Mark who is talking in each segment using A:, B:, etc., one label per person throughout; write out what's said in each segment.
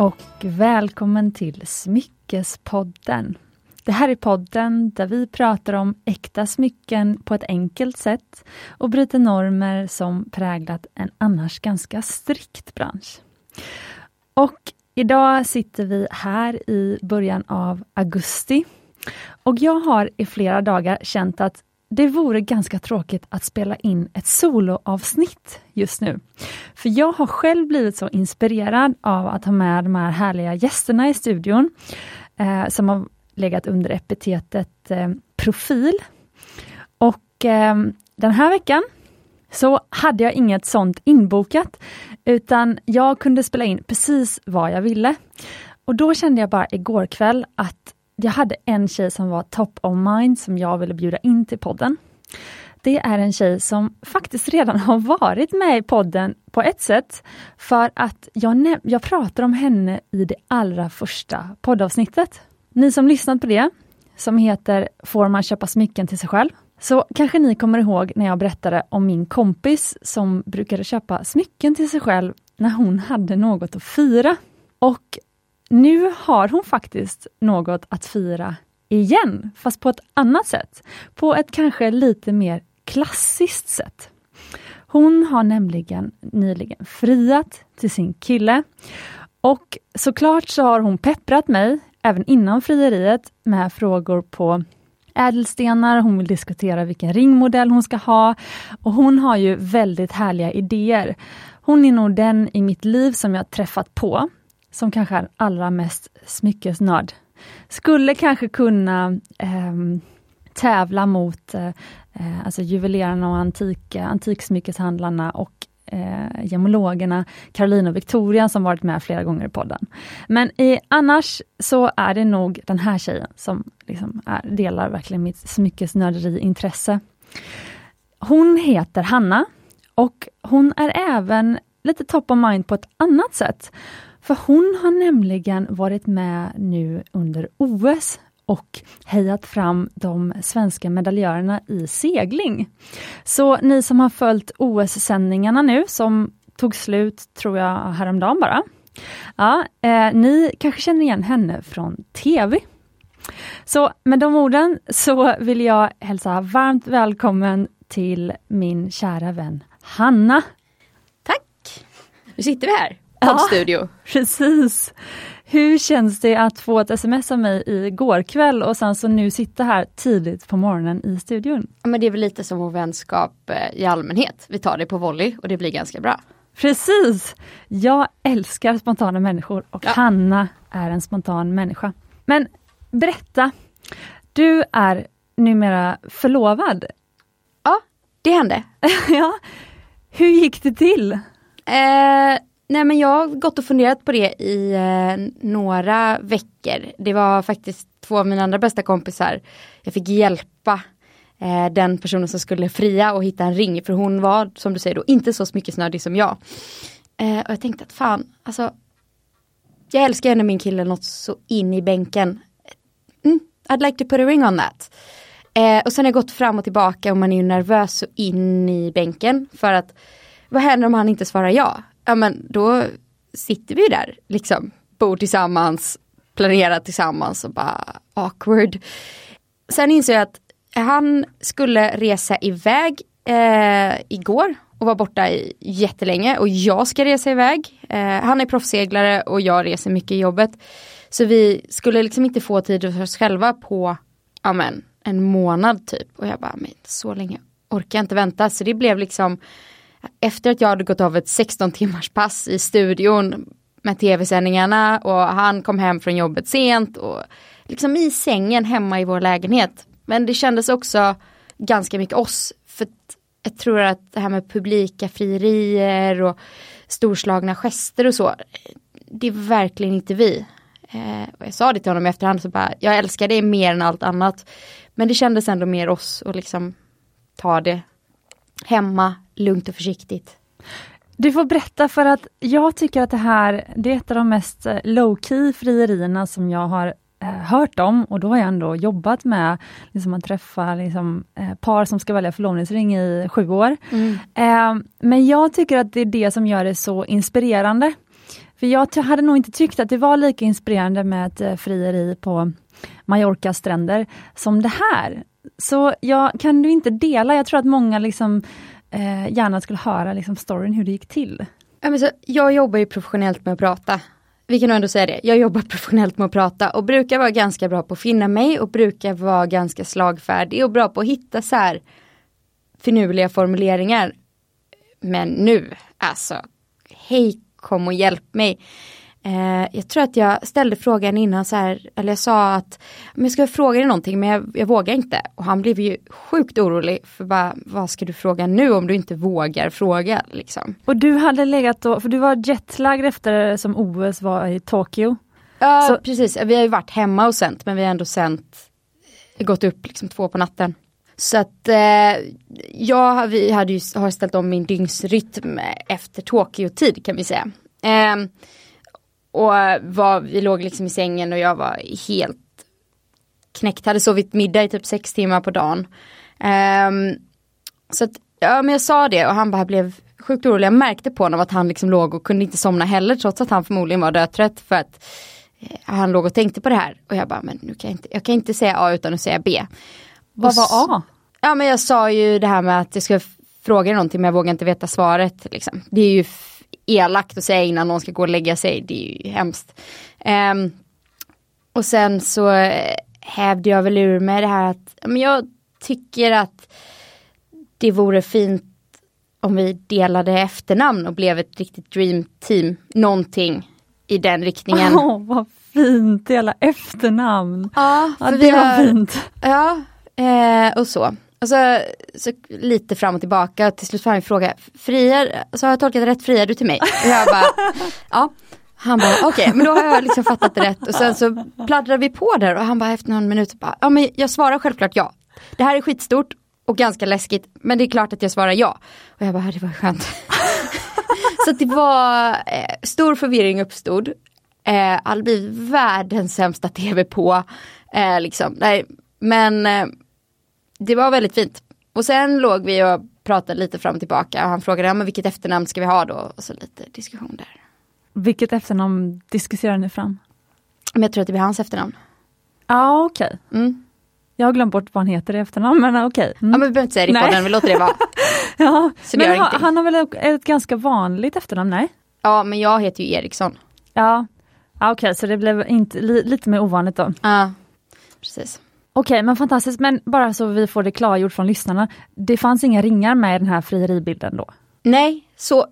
A: och välkommen till Smyckespodden. Det här är podden där vi pratar om äkta smycken på ett enkelt sätt och bryter normer som präglat en annars ganska strikt bransch. Och idag sitter vi här i början av augusti och jag har i flera dagar känt att det vore ganska tråkigt att spela in ett soloavsnitt just nu. För jag har själv blivit så inspirerad av att ha med de här härliga gästerna i studion, eh, som har legat under epitetet eh, profil. Och eh, den här veckan så hade jag inget sånt inbokat, utan jag kunde spela in precis vad jag ville. Och då kände jag bara igår kväll att jag hade en tjej som var top of mind som jag ville bjuda in till podden. Det är en tjej som faktiskt redan har varit med i podden på ett sätt, för att jag, jag pratar om henne i det allra första poddavsnittet. Ni som lyssnat på det, som heter Får man köpa smycken till sig själv? Så kanske ni kommer ihåg när jag berättade om min kompis som brukade köpa smycken till sig själv när hon hade något att fira. Och nu har hon faktiskt något att fira igen, fast på ett annat sätt. På ett kanske lite mer klassiskt sätt. Hon har nämligen nyligen friat till sin kille och såklart så har hon pepprat mig, även innan frieriet, med frågor på ädelstenar, hon vill diskutera vilken ringmodell hon ska ha och hon har ju väldigt härliga idéer. Hon är nog den i mitt liv som jag träffat på som kanske är allra mest smyckesnörd, skulle kanske kunna eh, tävla mot eh, eh, alltså juvelerarna och antik, antiksmyckeshandlarna och eh, gemologerna Caroline och Victoria som varit med flera gånger i podden. Men i, annars så är det nog den här tjejen som liksom är, delar verkligen mitt smyckesnörderiintresse. Hon heter Hanna och hon är även lite top of mind på ett annat sätt. För hon har nämligen varit med nu under OS och hejat fram de svenska medaljörerna i segling. Så ni som har följt OS-sändningarna nu, som tog slut, tror jag, häromdagen bara. Ja, eh, ni kanske känner igen henne från TV. Så med de orden så vill jag hälsa varmt välkommen till min kära vän Hanna.
B: Tack! Nu sitter vi här poddstudio. Ja,
A: precis. Hur känns det att få ett sms av mig igår kväll och sen så nu sitta här tidigt på morgonen i studion?
B: men det är väl lite som vår vänskap eh, i allmänhet. Vi tar det på volley och det blir ganska bra.
A: Precis! Jag älskar spontana människor och ja. Hanna är en spontan människa. Men berätta, du är numera förlovad.
B: Ja, det hände.
A: ja. Hur gick det till?
B: Eh, Nej men jag har gått och funderat på det i eh, några veckor. Det var faktiskt två av mina andra bästa kompisar. Jag fick hjälpa eh, den personen som skulle fria och hitta en ring. För hon var, som du säger då, inte så smyckesnördig som jag. Eh, och jag tänkte att fan, alltså. Jag älskar när min kille något så in i bänken. Mm, I'd like to put a ring on that. Eh, och sen har jag gått fram och tillbaka och man är ju nervös så in i bänken. För att vad händer om han inte svarar ja? Ja men då sitter vi där liksom, bor tillsammans, planerar tillsammans och bara awkward. Sen insåg jag att han skulle resa iväg eh, igår och var borta i jättelänge och jag ska resa iväg. Eh, han är proffsseglare och jag reser mycket i jobbet. Så vi skulle liksom inte få tid för oss själva på ja men, en månad typ. Och jag bara, men så länge orkar jag inte vänta. Så det blev liksom efter att jag hade gått av ett 16 timmars pass i studion med tv-sändningarna och han kom hem från jobbet sent och liksom i sängen hemma i vår lägenhet. Men det kändes också ganska mycket oss. För jag tror att det här med publika frierier och storslagna gester och så. Det är verkligen inte vi. Eh, och jag sa det till honom i efterhand så bara, jag älskar dig mer än allt annat. Men det kändes ändå mer oss och liksom ta det hemma, lugnt och försiktigt.
A: Du får berätta för att jag tycker att det här, det är ett av de mest eh, low key frierierna som jag har eh, hört om och då har jag ändå jobbat med liksom att träffa liksom, eh, par som ska välja förlovningsring i sju år. Mm. Eh, men jag tycker att det är det som gör det så inspirerande. För jag hade nog inte tyckt att det var lika inspirerande med ett frieri på Mallorcas stränder som det här. Så jag kan du inte dela, jag tror att många liksom eh, gärna skulle höra liksom storyn hur det gick till.
B: Ja, men så, jag jobbar ju professionellt med att prata. Vi kan nog ändå säga det. Jag jobbar professionellt med att prata och brukar vara ganska bra på att finna mig och brukar vara ganska slagfärdig och bra på att hitta så här finurliga formuleringar. Men nu, alltså, hej kom och hjälp mig. Eh, jag tror att jag ställde frågan innan så här, eller jag sa att men jag ska fråga dig någonting men jag, jag vågar inte. Och han blev ju sjukt orolig för bara, vad ska du fråga nu om du inte vågar fråga liksom.
A: Och du hade legat då, för du var jetlagd efter som OS var i Tokyo.
B: Ja så. precis, vi har ju varit hemma och sänt men vi har ändå sänt, gått upp liksom två på natten. Så att eh, jag vi hade ju, har ställt om min dygnsrytm efter Tokyo-tid kan vi säga. Eh, och var, vi låg liksom i sängen och jag var helt knäckt, hade sovit middag i typ sex timmar på dagen. Um, så att, ja men jag sa det och han bara blev sjukt orolig. Jag märkte på honom att han liksom låg och kunde inte somna heller trots att han förmodligen var dödtrött för att eh, han låg och tänkte på det här. Och jag bara, men nu kan jag inte, jag kan inte säga A utan att säga B.
A: Vad var A?
B: Ja men jag sa ju det här med att jag ska fråga någonting men jag vågar inte veta svaret. Liksom. Det är ju elakt att säga innan någon ska gå och lägga sig. Det är ju hemskt. Um, och sen så eh, hävde jag väl ur mig det här att men jag tycker att det vore fint om vi delade efternamn och blev ett riktigt dream team. Någonting i den riktningen.
A: Oh, vad fint, dela efternamn.
B: Ja,
A: ja det var fint.
B: Ja, eh, och så. Och så, så lite fram och tillbaka, till slut får han fråga, friar, så har jag tolkat rätt, friar du till mig? Och jag bara, ja. Han bara, okej, okay, men då har jag liksom fattat det rätt. Och sen så pladdrar vi på där och han bara efter någon minut, bara, ja men jag svarar självklart ja. Det här är skitstort och ganska läskigt, men det är klart att jag svarar ja. Och jag bara, det var skönt. så det var, eh, stor förvirring uppstod. Eh, Albi, världens sämsta tv på. Eh, liksom. Nej, men eh, det var väldigt fint. Och sen låg vi och pratade lite fram och tillbaka och han frågade ja, men vilket efternamn ska vi ha då? Och så lite diskussion där.
A: Vilket efternamn diskuterar ni fram?
B: Men jag tror att det blir hans efternamn.
A: Ja ah, okej. Okay. Mm. Jag har glömt bort vad han heter i efternamn men okej. Okay.
B: Mm. Ja men vi behöver inte säga det i podden, vi låter det vara.
A: ja, men ha, han har väl ett ganska vanligt efternamn, nej?
B: Ja men jag heter ju Eriksson.
A: Ja, ah, okej okay, så det blev inte, li, lite mer ovanligt då.
B: Ja, precis.
A: Okej, okay, men fantastiskt. Men bara så vi får det klargjort från lyssnarna. Det fanns inga ringar med i den här frieribilden då?
B: Nej, så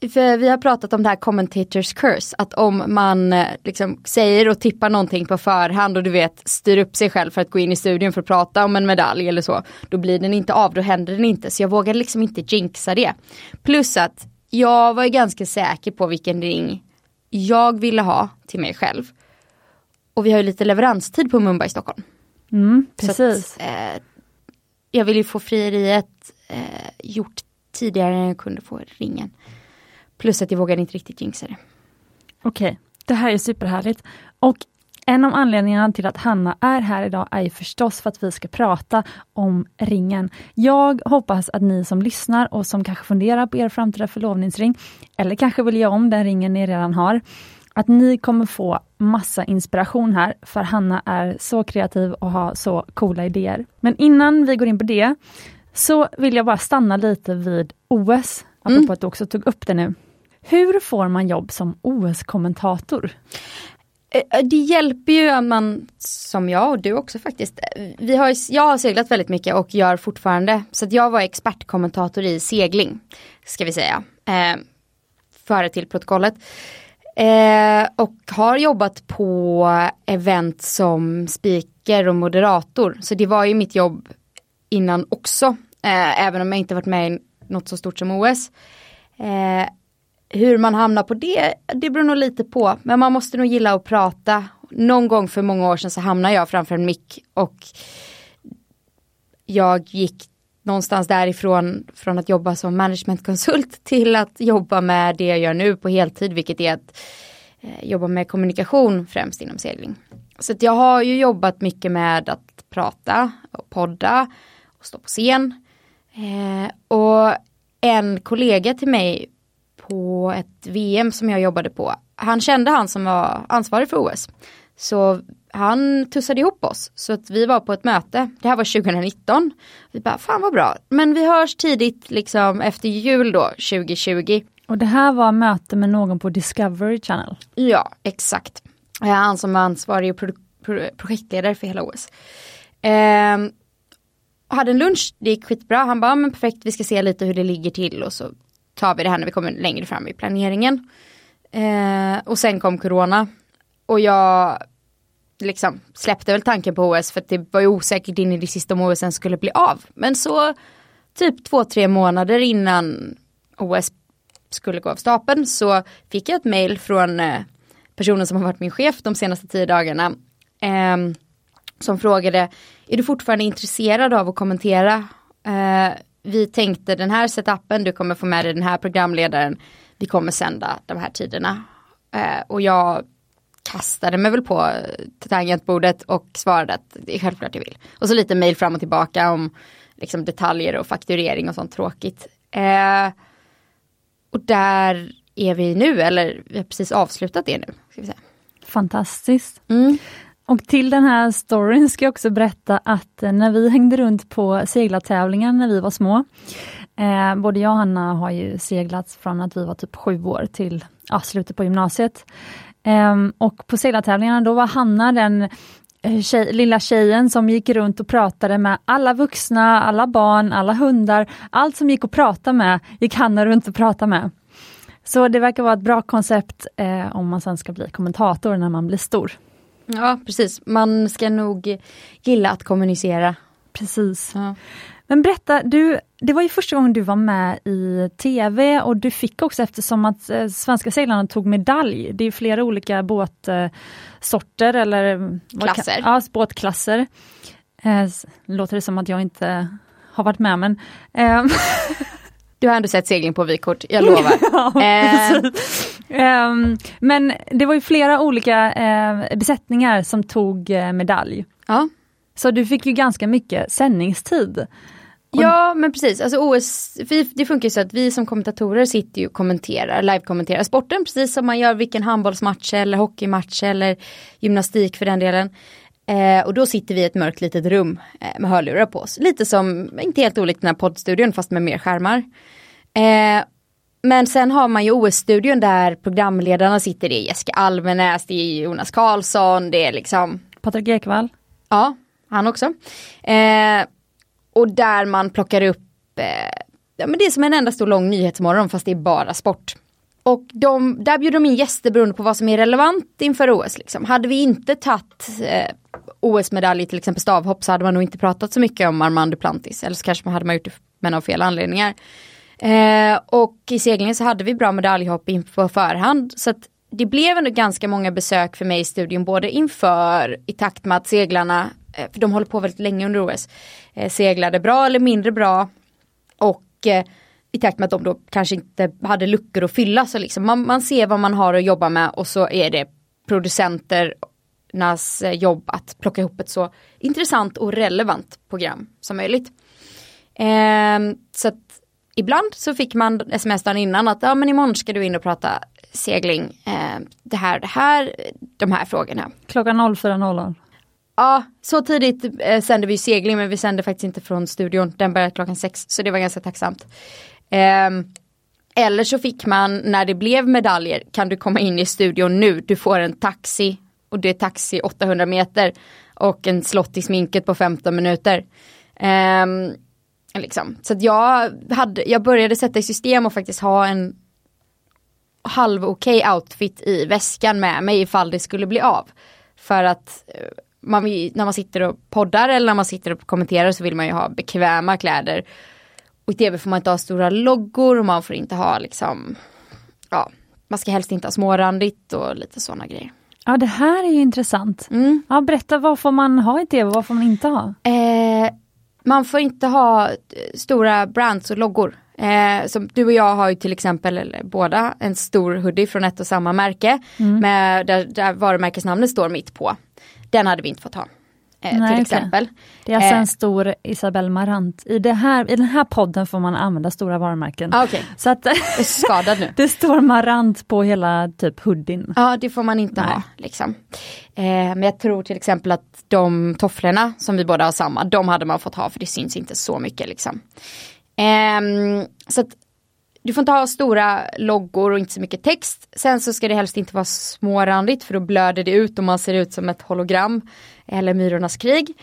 B: för vi har pratat om det här commentators curse, att om man eh, liksom säger och tippar någonting på förhand och du vet styr upp sig själv för att gå in i studion för att prata om en medalj eller så, då blir den inte av, då händer den inte. Så jag vågade liksom inte jinxa det. Plus att jag var ganska säker på vilken ring jag ville ha till mig själv. Och vi har ju lite leveranstid på Mumbai i Stockholm.
A: Mm, precis.
B: Att, eh, jag vill ju få frieriet eh, gjort tidigare än jag kunde få ringen. Plus att jag vågade inte riktigt jinxa det.
A: Okej, okay. det här är superhärligt. Och en av anledningarna till att Hanna är här idag är förstås för att vi ska prata om ringen. Jag hoppas att ni som lyssnar och som kanske funderar på er framtida förlovningsring, eller kanske vill göra om den ringen ni redan har, att ni kommer få massa inspiration här, för Hanna är så kreativ och har så coola idéer. Men innan vi går in på det, så vill jag bara stanna lite vid OS, apropå mm. att du också tog upp det nu. Hur får man jobb som OS-kommentator?
B: Eh, det hjälper ju att man, som jag och du också faktiskt, vi har, jag har seglat väldigt mycket och gör fortfarande, så att jag var expertkommentator i segling, ska vi säga, eh, före till protokollet. Eh, och har jobbat på event som speaker och moderator. Så det var ju mitt jobb innan också. Eh, även om jag inte varit med i något så stort som OS. Eh, hur man hamnar på det, det beror nog lite på. Men man måste nog gilla att prata. Någon gång för många år sedan så hamnade jag framför en mick och jag gick någonstans därifrån från att jobba som managementkonsult till att jobba med det jag gör nu på heltid, vilket är att eh, jobba med kommunikation främst inom segling. Så att jag har ju jobbat mycket med att prata och podda och stå på scen. Eh, och en kollega till mig på ett VM som jag jobbade på han kände han som var ansvarig för OS. Så han tussade ihop oss så att vi var på ett möte, det här var 2019. Vi bara, fan vad bra, men vi hörs tidigt liksom efter jul då, 2020.
A: Och det här var möte med någon på Discovery Channel?
B: Ja, exakt. Han som var ansvarig pro pro projektledare för hela OS. Eh, hade en lunch, det gick skitbra. Han bara, men perfekt, vi ska se lite hur det ligger till och så tar vi det här när vi kommer längre fram i planeringen. Eh, och sen kom corona. Och jag liksom släppte väl tanken på OS för att det var ju osäkert in i det sista om OS sen skulle bli av. Men så typ två, tre månader innan OS skulle gå av stapeln så fick jag ett mail från eh, personen som har varit min chef de senaste tio dagarna. Eh, som frågade, är du fortfarande intresserad av att kommentera? Eh, vi tänkte den här setupen, du kommer få med dig den här programledaren. Vi kommer sända de här tiderna. Eh, och jag kastade mig väl på tangentbordet och svarade att det är självklart jag vill. Och så lite mail fram och tillbaka om liksom, detaljer och fakturering och sånt tråkigt. Eh, och där är vi nu, eller vi har precis avslutat det nu. Ska vi säga.
A: Fantastiskt.
B: Mm.
A: Och till den här storyn ska jag också berätta att eh, när vi hängde runt på seglartävlingar när vi var små, eh, både jag och Hanna har ju seglat från att vi var typ sju år till ja, slutet på gymnasiet. Eh, och på seglartävlingarna då var Hanna den eh, tjej, lilla tjejen som gick runt och pratade med alla vuxna, alla barn, alla hundar, allt som gick att prata med gick Hanna runt och pratade med. Så det verkar vara ett bra koncept eh, om man sen ska bli kommentator när man blir stor.
B: Ja precis, man ska nog gilla att kommunicera.
A: Precis.
B: Ja.
A: Men berätta, du, det var ju första gången du var med i TV och du fick också eftersom att eh, svenska seglarna tog medalj. Det är flera olika båtsorter eller
B: Klasser.
A: Ja, båtklasser. Eh, låter det som att jag inte har varit med men eh,
B: Du har ändå sett segling på vykort, jag lovar.
A: ja,
B: Eh,
A: Ehm, men det var ju flera olika eh, besättningar som tog eh, medalj.
B: ja.
A: Så du fick ju ganska mycket sändningstid.
B: Ja men precis, alltså OS, det funkar ju så att vi som kommentatorer sitter ju och kommenterar, live-kommenterar sporten precis som man gör vilken handbollsmatch eller hockeymatch eller gymnastik för den delen. Eh, och då sitter vi i ett mörkt litet rum eh, med hörlurar på oss. Lite som, inte helt olikt den här poddstudion fast med mer skärmar. Eh, men sen har man ju OS-studion där programledarna sitter, det är Jessica Almenäs, det är Jonas Karlsson, det är liksom
A: Patrik Ekwall.
B: Ja, han också. Och där man plockar upp, eh, ja, men det är som en enda stor lång nyhetsmorgon fast det är bara sport. Och de, där bjuder de in gäster beroende på vad som är relevant inför OS. Liksom. Hade vi inte tagit eh, OS-medalj i till exempel stavhopp så hade man nog inte pratat så mycket om Armand Duplantis. Eller så kanske man hade man gjort det men av fel anledningar. Eh, och i seglingen så hade vi bra medaljhopp in på förhand. Så att det blev ändå ganska många besök för mig i studion både inför, i takt med att seglarna, Eh, för de håller på väldigt länge under OS, eh, seglade bra eller mindre bra. Och eh, i takt med att de då kanske inte hade luckor att fylla så liksom man, man ser vad man har att jobba med och så är det producenternas jobb att plocka ihop ett så intressant och relevant program som möjligt. Eh, så att ibland så fick man sms dagen innan att ja men imorgon ska du in och prata segling, eh, det här, det här, de här frågorna.
A: Klockan 04.00.
B: Ja, så tidigt eh, sände vi segling men vi sände faktiskt inte från studion. Den började klockan sex så det var ganska tacksamt. Eh, eller så fick man när det blev medaljer kan du komma in i studion nu, du får en taxi och det är taxi 800 meter och en slott i sminket på 15 minuter. Eh, liksom. Så att jag, hade, jag började sätta i system och faktiskt ha en halv okej okay outfit i väskan med mig ifall det skulle bli av. För att eh, man, när man sitter och poddar eller när man sitter och kommenterar så vill man ju ha bekväma kläder. Och i tv får man inte ha stora loggor och man får inte ha liksom, ja, man ska helst inte ha smårandigt och lite sådana grejer.
A: Ja det här är ju intressant.
B: Mm.
A: Ja, berätta vad får man ha i tv och vad får man inte ha?
B: Eh, man får inte ha eh, stora brands och loggor. Eh, som du och jag har ju till exempel, eller båda, en stor hoodie från ett och samma märke. Med, där, där varumärkesnamnet står mitt på. Den hade vi inte fått ha. eh, Nej, till exempel. Okay.
A: Det är alltså eh. en stor Isabelle Marant. I, det här, I den här podden får man använda stora varumärken.
B: Ah, okay. Så att, är skadad nu.
A: det står Marant på hela typ hoodien.
B: Ja det får man inte Nej. ha. Liksom. Eh, men jag tror till exempel att de tofflorna som vi båda har samma, de hade man fått ha för det syns inte så mycket. Liksom. Eh, så att du får inte ha stora loggor och inte så mycket text. Sen så ska det helst inte vara smårandigt för då blöder det ut och man ser ut som ett hologram. Eller Myrornas krig.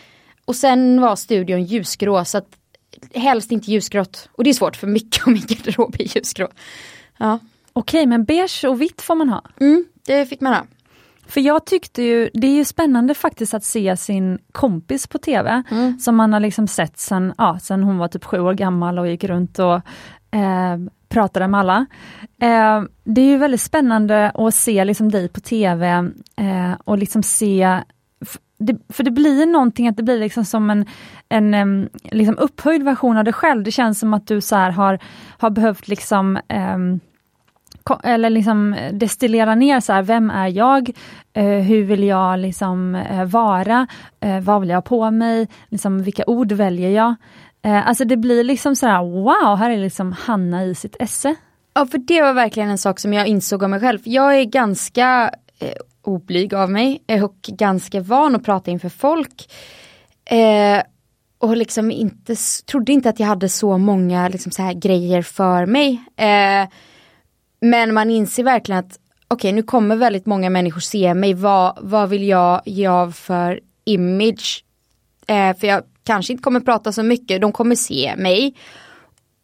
B: Och sen var studion ljusgrå så att helst inte ljusgrått. Och det är svårt för mycket av min garderob är ljusgrå. Ja.
A: Okej men beige och vitt får man ha?
B: Mm, det fick man ha.
A: För jag tyckte ju, det är ju spännande faktiskt att se sin kompis på TV, mm. som man har liksom sett sen, ja, sen hon var typ sju år gammal och gick runt och eh, pratade med alla. Eh, det är ju väldigt spännande att se liksom dig på TV eh, och liksom se det, för det blir någonting, att det blir liksom som en, en liksom upphöjd version av dig själv. Det känns som att du så har, har behövt liksom eh, eller liksom destillera ner så här, vem är jag? Eh, hur vill jag liksom eh, vara? Eh, vad vill jag ha på mig? Liksom, vilka ord väljer jag? Eh, alltså det blir liksom så här, wow, här är liksom Hanna i sitt esse.
B: Ja för det var verkligen en sak som jag insåg om mig själv. Jag är ganska eh, oblyg av mig och ganska van att prata inför folk. Eh, och liksom inte, trodde inte att jag hade så många liksom så här grejer för mig. Eh, men man inser verkligen att okej okay, nu kommer väldigt många människor se mig, vad, vad vill jag ge av för image? Eh, för jag kanske inte kommer prata så mycket, de kommer se mig.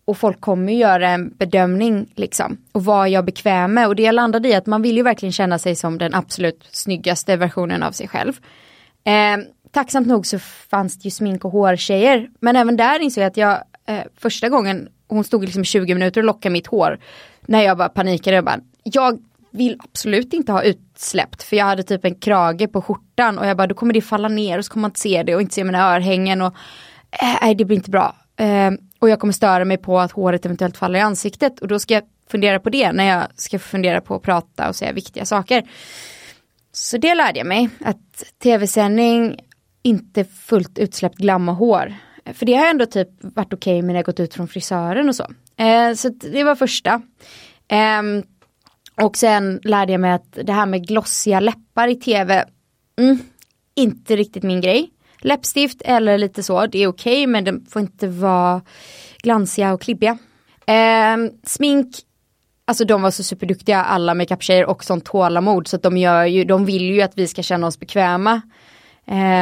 B: Och folk kommer göra en bedömning liksom. Och vad är jag bekväm med? Och det jag landade i att man vill ju verkligen känna sig som den absolut snyggaste versionen av sig själv. Eh, tacksamt nog så fanns det ju smink och hårtjejer. Men även där insåg jag att jag eh, första gången, hon stod liksom 20 minuter och lockade mitt hår. När jag bara panikade och bara, jag vill absolut inte ha utsläppt för jag hade typ en krage på skjortan och jag bara då kommer det falla ner och så kommer man inte se det och inte se mina örhängen och eh, nej det blir inte bra. Eh, och jag kommer störa mig på att håret eventuellt faller i ansiktet och då ska jag fundera på det när jag ska fundera på att prata och säga viktiga saker. Så det lärde jag mig, att tv-sändning inte fullt utsläppt glamma hår. För det har ändå typ varit okej okay när jag gått ut från frisören och så. Eh, så det var första. Eh, och sen lärde jag mig att det här med glossiga läppar i tv, mm, inte riktigt min grej läppstift eller lite så, det är okej okay, men de får inte vara glansiga och klibbiga. Eh, smink, alltså de var så superduktiga alla makeup-tjejer och sånt tålamod så att de gör ju, de vill ju att vi ska känna oss bekväma.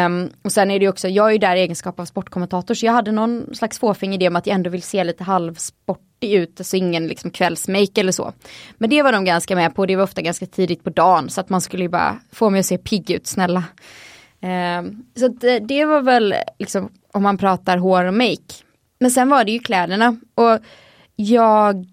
B: Um, och sen är det också, jag är ju där i egenskap av sportkommentator så jag hade någon slags fåfäng idé om att jag ändå vill se lite halvsport ut, alltså ingen liksom kvällsmake eller så. Men det var de ganska med på, det var ofta ganska tidigt på dagen så att man skulle ju bara få mig att se pigg ut, snälla. Ehm, så det, eh, det var väl liksom om man pratar hår och make. Men sen var det ju kläderna och jag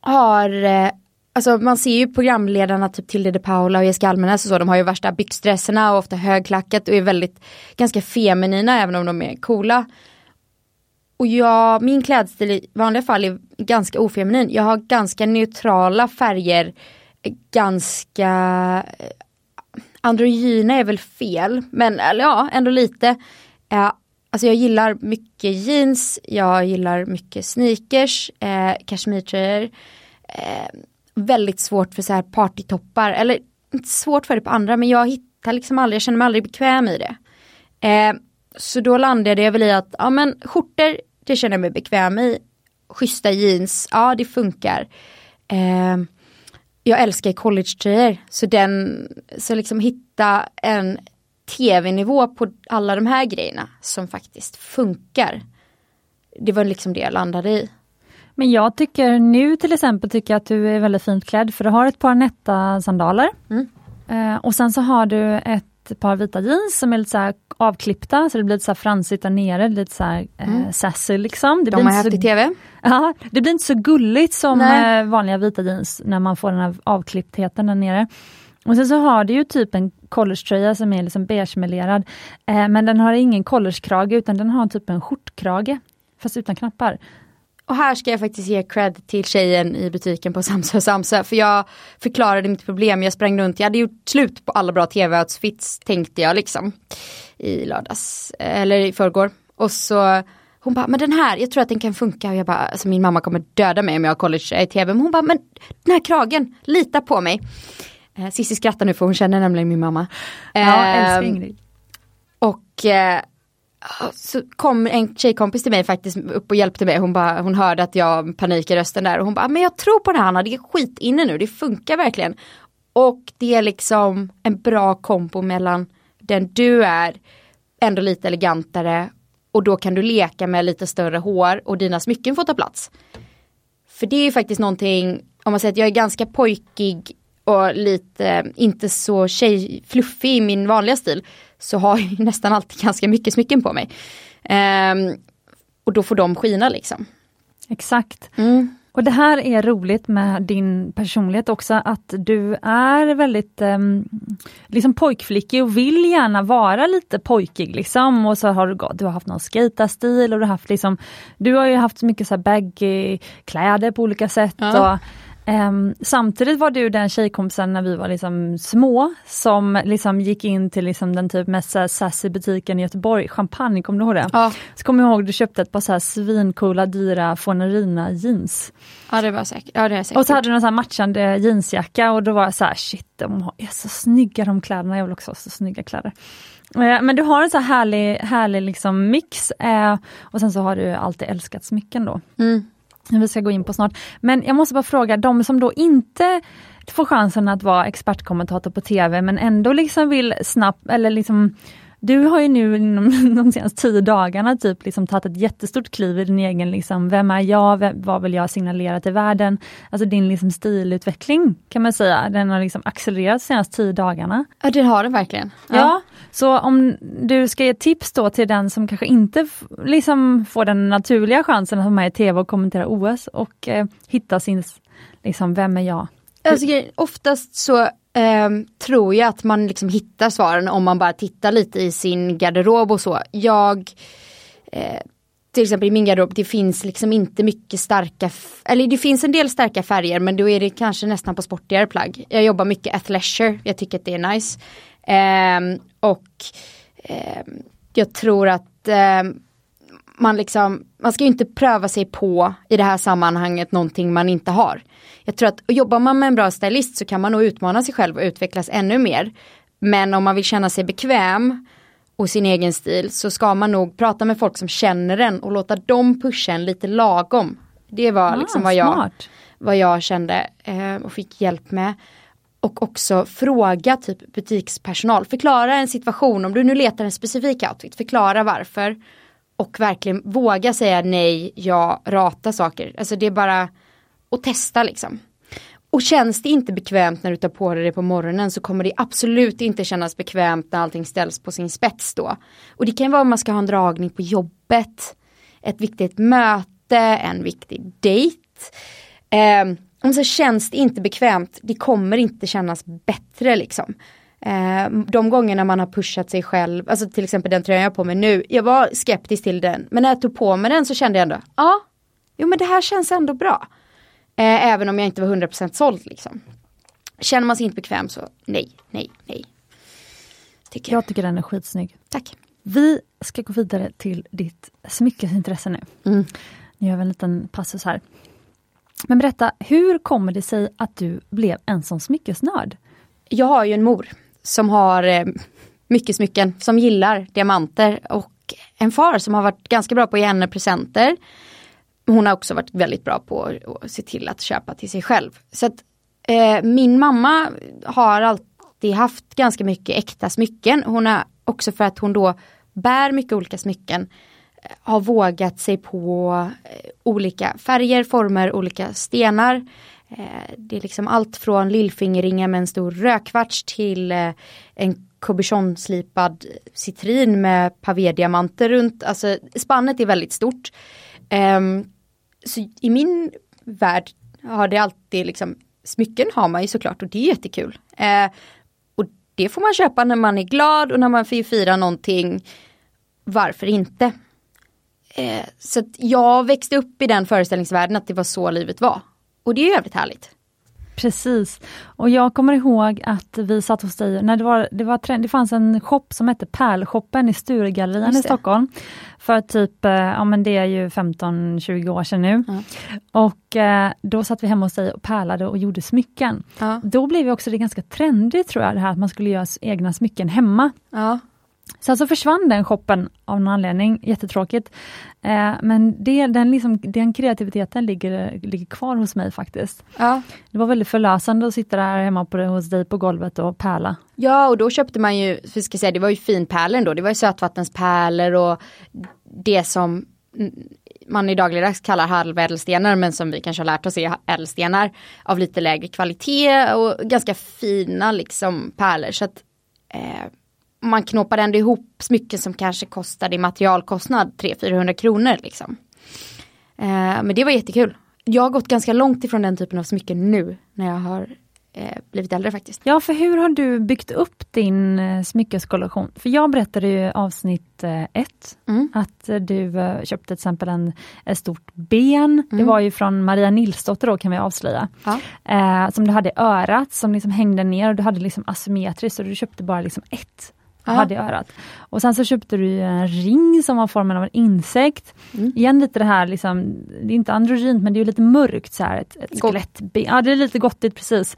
B: har eh, Alltså man ser ju programledarna typ Tilde de Paula och Jessica Almenäs och så, de har ju värsta byxdresserna och ofta högklackat och är väldigt ganska feminina även om de är coola. Och jag, min klädstil i vanliga fall är ganska ofeminin. Jag har ganska neutrala färger, ganska eh, androgyna är väl fel, men ja, ändå lite. Eh, alltså jag gillar mycket jeans, jag gillar mycket sneakers, eh, kashmirtröjor. Eh, väldigt svårt för så här partytoppar, eller inte svårt för det på andra, men jag hittar liksom aldrig, jag känner mig aldrig bekväm i det. Eh, så då landade jag väl i att, ja men skjortor, det känner jag mig bekväm i. Schyssta jeans, ja det funkar. Eh, jag älskar college-tröjor. Så den, så liksom hitta en tv-nivå på alla de här grejerna som faktiskt funkar. Det var liksom det jag landade i.
A: Men jag tycker nu till exempel tycker jag att du är väldigt fint klädd för du har ett par nätta sandaler. Mm. Eh, och sen så har du ett ett par vita jeans som är lite så avklippta, så det blir lite så fransigt där nere, lite så här, eh, mm. sassy liksom. Det
B: De har haft så, i tv.
A: Ja, det blir inte så gulligt som Nej. Eh, vanliga vita jeans när man får den här avklipptheten där nere. Och sen så har du ju typ en collegetröja som är liksom beigemelerad, eh, men den har ingen collegekrage utan den har typ en skjortkrage, fast utan knappar.
B: Och här ska jag faktiskt ge cred till tjejen i butiken på Samsö Samsö. För jag förklarade mitt problem. Jag sprang runt, jag hade gjort slut på alla bra tv-outfits tänkte jag liksom. I lördags, eller i förrgår. Och så hon bara, men den här, jag tror att den kan funka. Och jag bara, alltså min mamma kommer döda mig om jag har college i tv. Men hon bara, men den här kragen, lita på mig. Eh, Cissi skrattar nu för hon känner nämligen min mamma.
A: Ja,
B: Eh,
A: älskar Ingrid.
B: och eh, så kom en tjejkompis till mig faktiskt upp och hjälpte mig. Hon, bara, hon hörde att jag panik i rösten där och hon bara, ah, men jag tror på det här Hanna, det är skit inne nu, det funkar verkligen. Och det är liksom en bra kombo mellan den du är, ändå lite elegantare och då kan du leka med lite större hår och dina smycken får ta plats. För det är ju faktiskt någonting, om man säger att jag är ganska pojkig och lite, inte så tjej, fluffig i min vanliga stil, så har jag nästan alltid ganska mycket smycken på mig. Ehm, och då får de skina liksom.
A: Exakt. Och det här är roligt med din personlighet också, att du är väldigt um, liksom pojkflickig och vill gärna vara lite pojkig. Liksom. Och så har du, du har haft någon skejtarstil och du har haft liksom, du har ju haft mycket så baggy kläder på olika sätt.
B: Ja.
A: Och, ehm, samtidigt var du den tjejkompisen när vi var liksom små som liksom gick in till liksom den typ mest så sassy butiken i Göteborg, champagne, kommer du ihåg det?
B: Ja,
A: Så kommer jag ihåg du köpte ett par så här svincoola dyra Fornerina jeans.
B: ja det var säkert. Ja, det är säkert.
A: Och så hade du sån här matchande jeansjacka och då var jag så här, shit de är så snygga de kläderna, jag vill också ha så snygga kläder. Eh, Men du har en så här härlig, härlig liksom mix eh, och sen så har du alltid älskat smycken då.
B: Mm.
A: Vi ska gå in på snart. Men jag måste bara fråga, de som då inte får chansen att vara expertkommentator på TV men ändå liksom vill snabbt, eller liksom du har ju nu inom de senaste tio dagarna typ liksom tagit ett jättestort kliv i din egen, liksom, vem är jag, vem, vad vill jag signalera till världen? Alltså din liksom stilutveckling kan man säga, den har liksom accelererat de senaste tio dagarna.
B: Ja, det har det verkligen.
A: Ja. så om du ska ge tips då till den som kanske inte liksom får den naturliga chansen att vara med i TV och kommentera OS och eh, hitta sin, liksom, vem är jag?
B: Alltså, oftast så Ehm, tror jag att man liksom hittar svaren om man bara tittar lite i sin garderob och så. Jag, eh, till exempel i min garderob, det finns liksom inte mycket starka, eller det finns en del starka färger men då är det kanske nästan på sportigare plagg. Jag jobbar mycket athleisure, jag tycker att det är nice. Eh, och eh, jag tror att eh, man liksom, man ska ju inte pröva sig på i det här sammanhanget någonting man inte har. Jag tror att jobbar man med en bra stylist så kan man nog utmana sig själv och utvecklas ännu mer. Men om man vill känna sig bekväm och sin egen stil så ska man nog prata med folk som känner en och låta dem pusha en lite lagom. Det var liksom vad jag,
A: Ah, smart.
B: vad jag kände eh, och fick hjälp med. Och också fråga typ butikspersonal, förklara en situation, om du nu letar en specifik outfit, förklara varför. Och verkligen våga säga nej, ja, rata saker. Alltså det är bara att testa liksom. Och känns det inte bekvämt när du tar på dig det på morgonen så kommer det absolut inte kännas bekvämt när allting ställs på sin spets då. Och det kan vara om man ska ha en dragning på jobbet, ett viktigt möte, en viktig dejt. Eh, om så känns det inte bekvämt, det kommer inte kännas bättre liksom. Eh, de gångerna man har pushat sig själv, alltså till exempel den tröjan jag har på mig nu, jag var skeptisk till den, men när jag tog på mig den så kände jag ändå, ja, jo men det här känns ändå bra. Eh, även om jag inte var 100% såld liksom. Känner man sig inte bekväm så nej, nej, nej. Tycker jag.
A: Jag tycker den är skitsnygg.
B: Tack.
A: Vi ska gå vidare till ditt smyckesintresse nu.
B: Mm.
A: Nu gör vi en liten passus här. Men berätta, hur kommer det sig att du blev en sån smyckesnörd?
B: Jag har ju en mor som har eh, mycket smycken, som gillar diamanter och en far som har varit ganska bra på att ge henne presenter. Hon har också varit väldigt bra på att se till att köpa till sig själv. Så att eh, min mamma har alltid haft ganska mycket äkta smycken. Hon har också för att hon då bär mycket olika smycken eh, har vågat sig på eh, olika färger, former, olika stenar. Eh, det är liksom allt från lillfingerringar med en stor rödkvarts till eh, en kobichonslipad citrin med pavédiamanter runt. Alltså spannet är väldigt stort. Ehm, så i min värld har det alltid liksom, smycken har man ju såklart och det är jättekul. Eh, och det får man köpa när man är glad och när man får fira någonting. Varför inte? Eh, så att jag växte upp i den föreställningsvärlden att det var så livet var. Och det är jävligt härligt.
A: Precis. Och jag kommer ihåg att vi satt hos dig, när det, var, det, var, det fanns en shop som hette Pärlshoppen i Sturegallerian i Stockholm. För typ, eh, ja men det är ju 15-20 år sedan nu. Ja. Och eh, då satt vi hemma hos dig och pärlade och gjorde smycken. Ja. Då blev också det ganska trendigt tror jag, det här att man skulle göra egna smycken hemma.
B: Ja.
A: Sen så försvann den shoppen av någon anledning, jättetråkigt. Eh, men det, den, liksom, den kreativiteten ligger, ligger kvar hos mig faktiskt.
B: Ja.
A: Det var väldigt förlösande att sitta där hemma på, hos dig på golvet och pärla.
B: Ja och då köpte man ju, för ska säga, det var ju finpärlor då, det var ju sötvattenspärlor och det som man i dagligdags kallar halvädelstenar men som vi kanske har lärt oss är ädelstenar av lite lägre kvalitet och ganska fina liksom pärlor. Så att, eh, man knoppar ändå ihop smycken som kanske kostade i materialkostnad 300-400 kronor. Liksom. Eh, men det var jättekul. Jag har gått ganska långt ifrån den typen av smycken nu när jag har eh, blivit äldre faktiskt.
A: Ja, för hur har du byggt upp din eh, smyckeskollektion? För jag berättade i avsnitt eh, ett mm. att du eh, köpte till exempel en, ett stort ben. Mm. Det var ju från Maria Nilsdotter då kan vi avslöja. Ja. Eh, som du hade örat som liksom hängde ner och du hade liksom asymmetriskt och du köpte bara liksom ett ja. hade örat. Och sen så köpte du en ring som var formen av en insekt. Mm. Igen lite det här, liksom, det är inte androgynt men det är lite mörkt så här, ett, ett skelettben. Ja det är lite gottigt precis.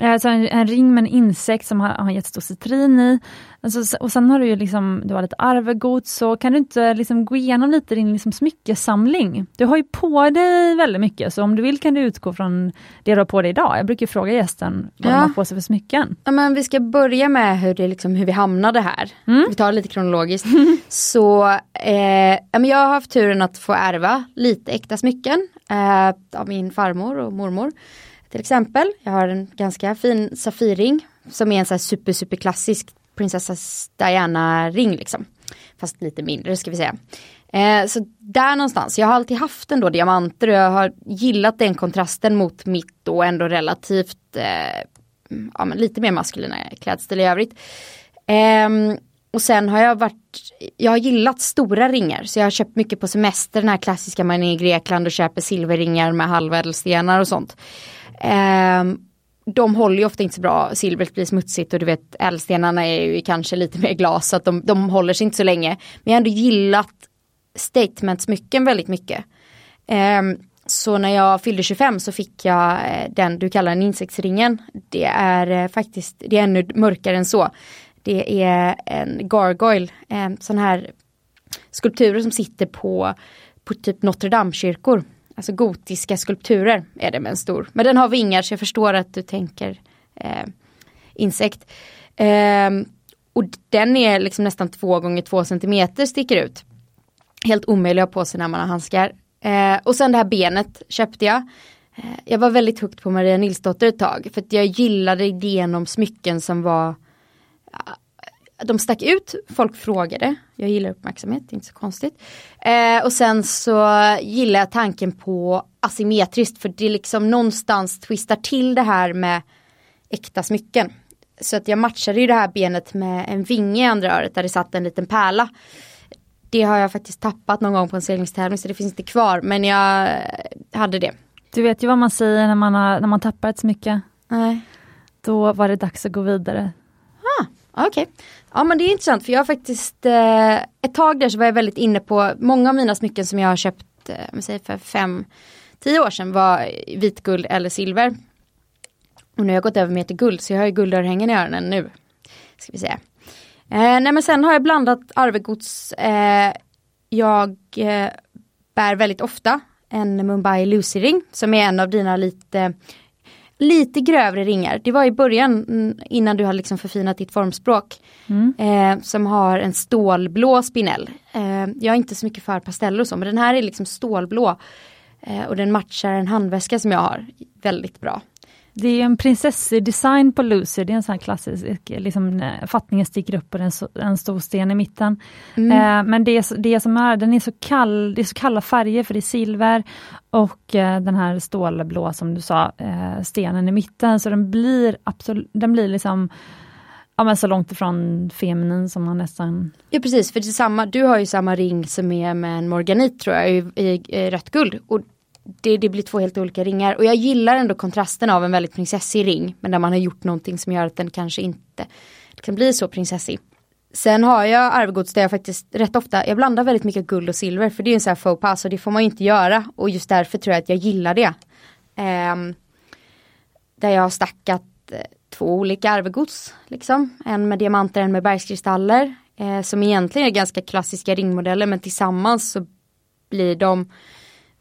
A: Alltså en, en, ring med en insekt som har, har jättestor citrin i. Alltså, och sen har du ju liksom, du har lite arvegods, så kan du inte liksom gå igenom lite din liksom smyckesamling? Du har ju på dig väldigt mycket, så om du vill kan du utgå från det du har på dig idag. Jag brukar fråga gästen vad ja. de har på sig för smycken.
B: Ja, men vi ska börja med hur, det liksom, hur vi hamnade här. Mm. Vi tar det lite kronologiskt. så eh, jag har haft turen att få ärva lite äkta smycken eh, av min farmor och mormor. Till exempel, jag har en ganska fin Safirring som är en så här super super klassisk prinsessa Diana ring liksom. Fast lite mindre ska vi säga. Eh, så där någonstans, jag har alltid haft ändå diamanter och jag har gillat den kontrasten mot mitt och ändå relativt eh, ja, men lite mer maskulina klädstil i övrigt. Eh, och sen har jag varit, jag har gillat stora ringar så jag har köpt mycket på semester, den här klassiska man är i Grekland och köper silverringar med halvädelstenar och sånt. Eh, de håller ju ofta inte så bra, silvret blir smutsigt och du vet ädelstenarna är ju kanske lite mer glas så att de, de håller sig inte så länge. Men jag har ändå gillat statementsmycken väldigt mycket. Eh, så när jag fyllde 25 så fick jag eh, den du kallar den insektsringen. Det är eh, faktiskt, det är ännu mörkare än så. Det är en gargoyle, en sån här skulpturer som sitter på, på typ Notre Dame-kyrkor. Alltså gotiska skulpturer är det med en stor. Men den har vingar så jag förstår att du tänker eh, insekt. Eh, och den är liksom nästan två gånger två centimeter sticker ut. Helt omöjlig att ha på sig när man har handskar. Eh, och sen det här benet köpte jag. Eh, jag var väldigt högt på Maria Nilsdotter ett tag för att jag gillade idén om smycken som var de stack ut, folk frågade. Jag gillar uppmärksamhet, det är inte så konstigt. Eh, och sen så gillar jag tanken på asymmetriskt för det liksom någonstans twistar till det här med äkta smycken. Så att jag matchade ju det här benet med en vinge i andra öret där det satt en liten pärla. Det har jag faktiskt tappat någon gång på en seglingstävling så det finns inte kvar men jag hade det.
A: Du vet ju vad man säger när man, har, när man tappar ett smycke.
B: Nej.
A: Då var det dags att gå vidare.
B: Okej, okay ja men det är intressant för jag har faktiskt eh, ett tag där så var jag väldigt inne på många av mina smycken som jag har köpt eh, säger för fem, tio år sedan var vitguld eller silver. Och nu har jag gått över mer till guld så jag har ju guldörhängen i öronen nu. Ska vi säga. Eh, nej men sen har jag blandat arvegods. Eh, jag eh, bär väldigt ofta en Mumbai Lucy ring som är en av dina lite lite grövre ringar. Det var i början mm, innan du hade liksom förfinat ditt formspråk. Mm. Eh, som har en stålblå spinell. Eh, jag är inte så mycket för pasteller och så men den här är liksom stålblå. Eh, och den matchar en handväska som jag har väldigt bra.
A: Det är en prinsessdesign på Lucy, det är en sån här klassisk, liksom, fattningen sticker upp och en, en stor sten i mitten. Mm. Eh, men det, det som är, den är så kall, det är så kalla färger för det är silver och eh, den här stålblå som du sa, eh, stenen i mitten, så den blir absolut, den blir liksom Ja men så långt ifrån feminin som man nästan...
B: Ja precis, för det är samma, du har ju samma ring som är med en morganit tror jag i, i, i rött guld. Och det, det, blir två helt olika ringar. Och jag gillar ändå kontrasten av en väldigt prinsessig ring. Men där man har gjort någonting som gör att den kanske inte kan bli så prinsessig. Sen har jag arvegods där jag faktiskt rätt ofta, jag blandar väldigt mycket guld och silver för det är en sån här faux pas och det får man ju inte göra. Och just därför tror jag att jag gillar det. Um, där jag har stackat eh, två olika arvegods. Liksom. En med diamanter, en med bergskristaller. Eh, som egentligen är ganska klassiska ringmodeller men tillsammans så blir de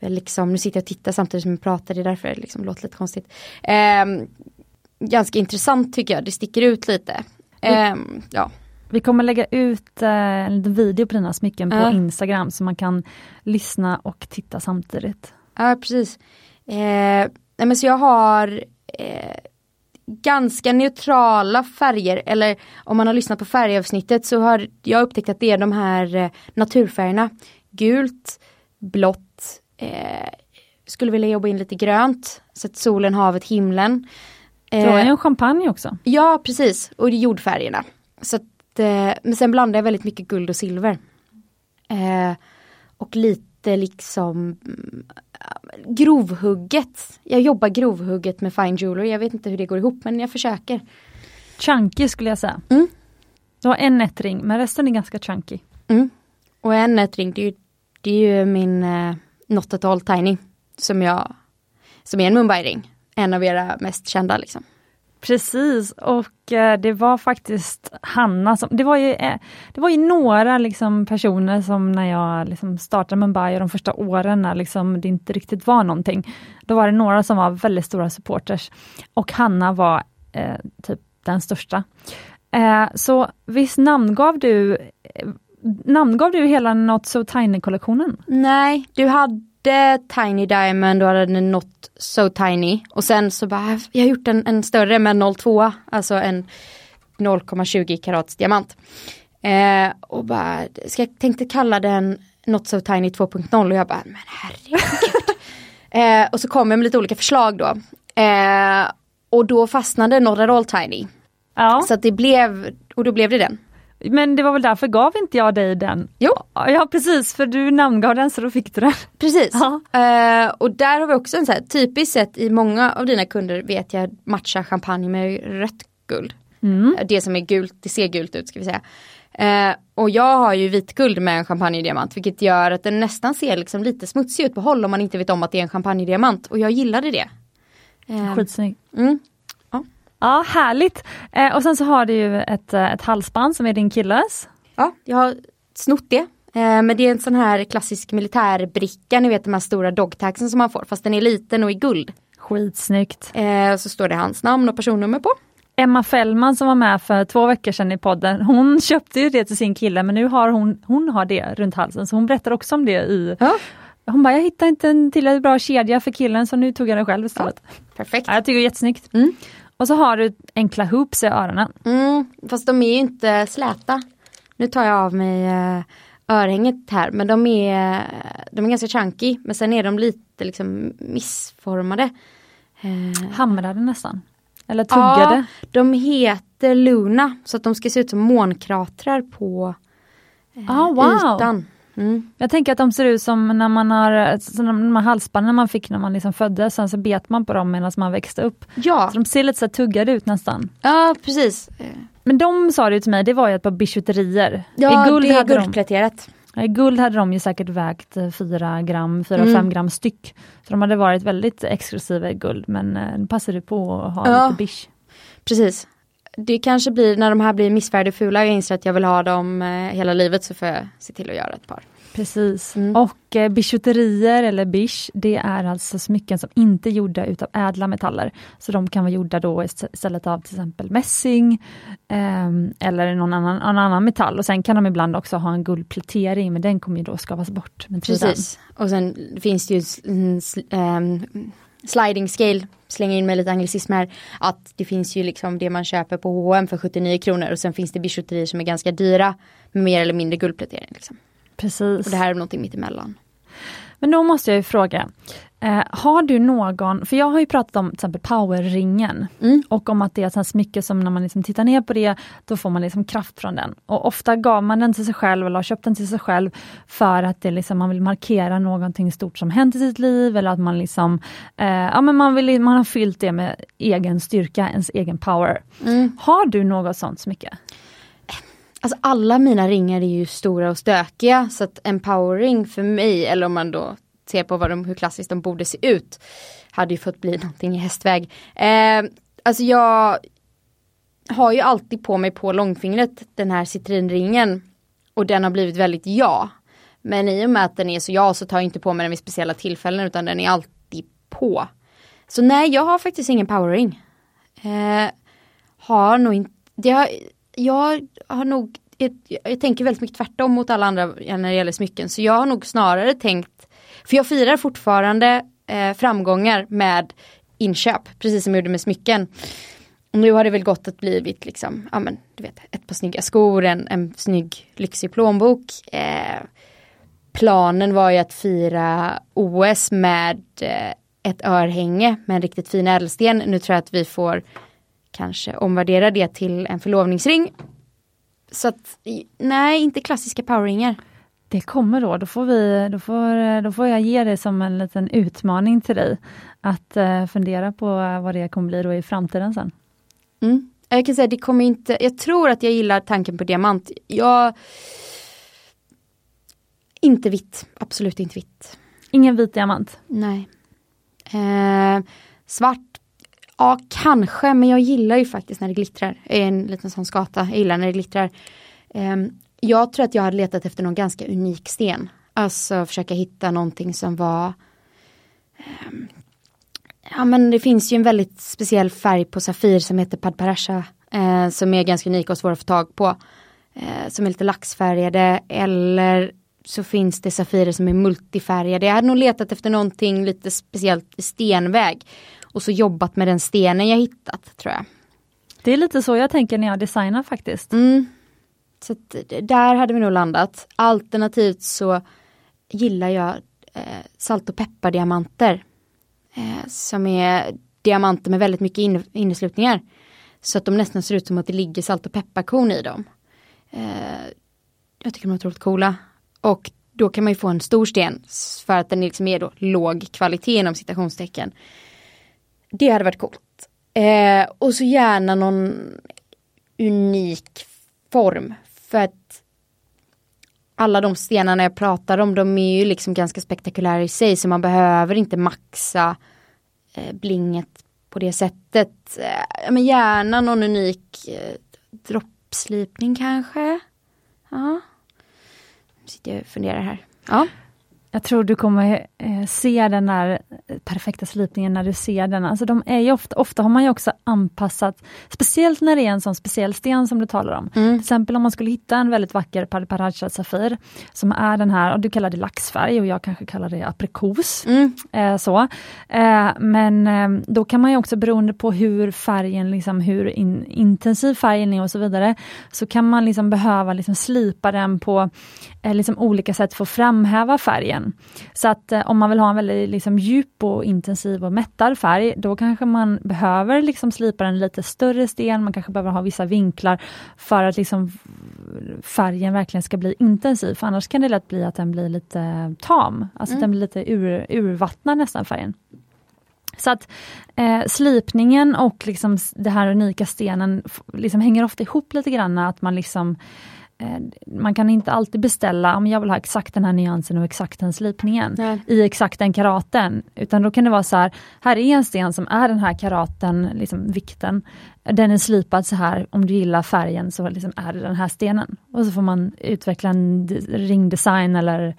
B: liksom, nu sitter jag och tittar samtidigt som jag pratar, det är därför det liksom låter lite konstigt. Eh, ganska intressant tycker jag, det sticker ut lite. Eh, ja.
A: Vi kommer lägga ut eh, en liten video på dina smycken på uh. Instagram så man kan lyssna och titta samtidigt.
B: Ja precis. Eh, men så jag har eh, ganska neutrala färger eller om man har lyssnat på färgavsnittet så har jag upptäckt att det är de här eh, naturfärgerna. Gult, blått, eh, skulle vilja jobba in lite grönt. Så att solen, havet, himlen.
A: Eh, du har en champagne också.
B: Ja precis, och jordfärgerna. Så att, eh, men sen blandar jag väldigt mycket guld och silver. Eh, och lite liksom mm, grovhugget. Jag jobbar grovhugget med fine jewelry. Jag vet inte hur det går ihop men jag försöker.
A: Chunky skulle jag säga.
B: Mm.
A: Du har en nätring men resten är ganska chunky.
B: Mm. Och en nätring det är ju, det är ju min eh, Not at all tiny. Som jag, som är en Mumbai-ring. En av era mest kända liksom.
A: Precis och eh, det var faktiskt Hanna som, det var ju, eh, det var ju några liksom personer som när jag liksom startade Mumbai och de första åren när liksom det inte riktigt var någonting. Då var det några som var väldigt stora supporters och Hanna var eh, typ den största. Eh, så visst namngav du eh, namngav du hela Not So Tiny-kollektionen?
B: Nej, du hade Tiny Diamond och hade Not So Tiny. Och sen så bara, jag har gjort en, en större med 0,2, alltså en 0,20 karats diamant. Eh, och bara, ska jag tänkte kalla den Not So Tiny 2.0 och jag bara, men herregud. eh, och så kom jag med lite olika förslag då. Eh, och då fastnade Not At All Tiny.
A: Ja.
B: Så att det blev, och då blev det den.
A: Men det var väl därför gav inte jag dig den?
B: Jo.
A: Ja precis, för du namngav den så då fick du den.
B: Precis.
A: Ja.
B: Uh, och där har vi också en så här, typiskt sett i många av dina kunder vet jag matchar champagne med rött guld.
A: Mm.
B: Det som är gult, det ser gult ut ska vi säga. Uh, och jag har ju vitguld med en champagnediamant vilket gör att den nästan ser liksom lite smutsig ut på håll om man inte vet om att det är en champagnediamant och jag gillade det.
A: Uh, Skitsnygg.
B: Mm.
A: Ja, härligt. Eh, och sen så har du ju ett, eh, ett halsband som är din killes.
B: Ja, jag har snott det. Eh, men det är en sån här klassisk militärbricka, ni vet de här stora dogtagsen som man får, fast den är liten och i guld.
A: Skitsnyggt.
B: Eh, så står det hans namn och personnummer på.
A: Emma Fällman som var med för två veckor sedan i podden, hon köpte ju det till sin kille men nu har hon, hon har det runt halsen så hon berättar också om det i
B: Ja.
A: Hon bara, jag hittade inte en tillräckligt bra kedja för killen så nu tog jag den själv istället.
B: Perfekt.
A: Ja, jag tycker det är jättesnyggt.
B: Mm.
A: Och så har du enkla hoops i öronen.
B: Mm, fast de är ju inte släta. Nu tar jag av mig uh, örhänget här men de är, de är ganska chunky men sen är de lite liksom missformade. Uh,
A: Hamrade nästan. Eller tuggade.
B: Ja, de heter Luna så att de ska se ut som månkratrar på uh,
A: ah, wow.
B: ytan. Mm.
A: Jag tänker att de ser ut som när man har de här halsbanden man fick när man liksom föddes, sen så bet man på dem medan man växte upp.
B: Ja.
A: Så de ser lite så tuggade ut nästan.
B: Ja precis.
A: Men de sa det till mig, det var ju ett par bijouterier.
B: Ja
A: I guld
B: det är
A: hade
B: guldpläterat.
A: De, I guld hade de ju säkert vägt 4 gram, 4-5
B: Mm.
A: gram styck. Så de hade varit väldigt exklusiva i guld men eh, det passade på att ha
B: Ja.
A: lite bish.
B: Precis. Det kanske blir när de här blir missfärgade och fula och jag inser att jag vill ha dem eh, hela livet så får jag se till att göra ett par.
A: Precis.
B: Mm.
A: Och eh, bijouterier eller bish, det är alltså smycken som inte är gjorda utav ädla metaller. Så de kan vara gjorda då ist- istället av till exempel mässing ehm, eller någon annan, någon annan metall. Och sen kan de ibland också ha en guldplätering men den kommer ju då skavas bort med tiden.
B: Precis. Och sen finns det ju s- en sl- ehm, sliding scale, slänger in med lite anglicismer, att det finns ju liksom det man köper på H&M för 79 kronor och sen finns det bijouterier som är ganska dyra med mer eller mindre guldplätering. Liksom.
A: Precis.
B: Och det här är någonting mitt emellan.
A: Men då måste jag ju fråga, eh, har du någon, för jag har ju pratat om till exempel powerringen
B: Mm.
A: och om att det är ett smycke som när man liksom tittar ner på det, då får man liksom kraft från den. Och ofta gav man den till sig själv eller har köpt den till sig själv för att det liksom, man vill markera någonting stort som hänt i sitt liv eller att man liksom, eh, ja men man, vill, man har fyllt det med egen styrka, ens egen power.
B: Mm.
A: Har du något sånt smycke?
B: Alltså alla mina ringar är ju stora och stökiga så att en powerring för mig, eller om man då ser på vad de, hur klassiskt de borde se ut, hade ju fått bli någonting i hästväg. Eh, alltså jag har ju alltid på mig på långfingret den här citrinringen och den har blivit väldigt ja. Men i och med att den är så ja så tar jag inte på mig den vid speciella tillfällen utan den är alltid på. Så nej, jag har faktiskt ingen powerring. Eh, har nog inte, det har, jag har nog, jag, jag tänker väldigt mycket tvärtom mot alla andra när det gäller smycken. Så jag har nog snarare tänkt, för jag firar fortfarande eh, framgångar med inköp, precis som jag gjorde med smycken. Och nu har det väl gått att blivit liksom, ja men du vet, ett par snygga skor, en, en snygg lyxig plånbok. Eh, planen var ju att fira OS med eh, ett örhänge med en riktigt fin ädelsten. Nu tror jag att vi får kanske omvärdera det till en förlovningsring. Så att, nej, inte klassiska powerringar.
A: Det kommer då, då får, vi, då, får, då får jag ge det som en liten utmaning till dig. Att eh, fundera på vad det kommer bli då i framtiden sen.
B: Mm. Jag kan säga det kommer inte, jag tror att jag gillar tanken på diamant. Jag inte vitt, absolut inte vitt.
A: Ingen vit diamant.
B: Nej. Eh, svart, ja kanske, men jag gillar ju faktiskt när det glittrar. Jag är en liten sån skata, jag gillar när det glittrar. Ehm, jag tror att jag hade letat efter någon ganska unik sten. Alltså försöka hitta någonting som var ehm, Ja men det finns ju en väldigt speciell färg på Safir som heter Padparasha. Eh, som är ganska unik och svår att få tag på. Eh, som är lite laxfärgade eller så finns det Safirer som är multifärgade. Jag hade nog letat efter någonting lite speciellt i stenväg. Och så jobbat med den stenen jag hittat tror jag.
A: Det är lite så jag tänker när jag designar faktiskt.
B: Mm. Så där hade vi nog landat. Alternativt så gillar jag eh, salt och peppardiamanter. Eh, som är diamanter med väldigt mycket in, inneslutningar. Så att de nästan ser ut som att det ligger salt och pepparkorn i dem. Eh, jag tycker de är otroligt coola. Och då kan man ju få en stor sten för att den liksom är då låg kvalitet inom citationstecken. Det hade varit coolt. Eh, och så gärna någon unik form. För att alla de stenarna jag pratar om, de är ju liksom ganska spektakulära i sig, så man behöver inte maxa eh, blinget på det sättet. Eh, men gärna någon unik eh, droppslipning kanske. Ja. Nu sitter jag och funderar här. Ja.
A: Jag tror du kommer eh, se den där perfekta slipningen när du ser den. Alltså de är ju ofta, ofta har man ju också anpassat, speciellt när det är en sån speciell sten som du talar om.
B: Mm.
A: Till exempel om man skulle hitta en väldigt vacker Pariparacha Safir, som är den här, och du kallar det laxfärg och jag kanske kallar det aprikos.
B: Mm.
A: Eh, så. Eh, men eh, då kan man ju också beroende på hur färgen, liksom, hur in, intensiv färgen är och så vidare, så kan man liksom behöva liksom slipa den på liksom olika sätt för att framhäva färgen. Så att eh, om man vill ha en väldigt liksom, djup och intensiv och mättad färg, då kanske man behöver liksom slipa den lite större sten, man kanske behöver ha vissa vinklar för att liksom färgen verkligen ska bli intensiv, för annars kan det lätt bli att den blir lite tam, alltså
B: Mm.
A: den blir lite ur, urvattnad nästan färgen. Så att eh, slipningen och liksom det här unika stenen liksom hänger ofta ihop lite grann, att man liksom eh, man kan inte alltid beställa, om jag vill ha exakt den här nyansen och exakt den slipningen
B: Nej.
A: i exakt den karaten. Utan då kan det vara så här, här är en sten som är den här karaten, liksom vikten. Den är slipad så här, om du gillar färgen så liksom är det den här stenen. Och så får man utveckla en ringdesign eller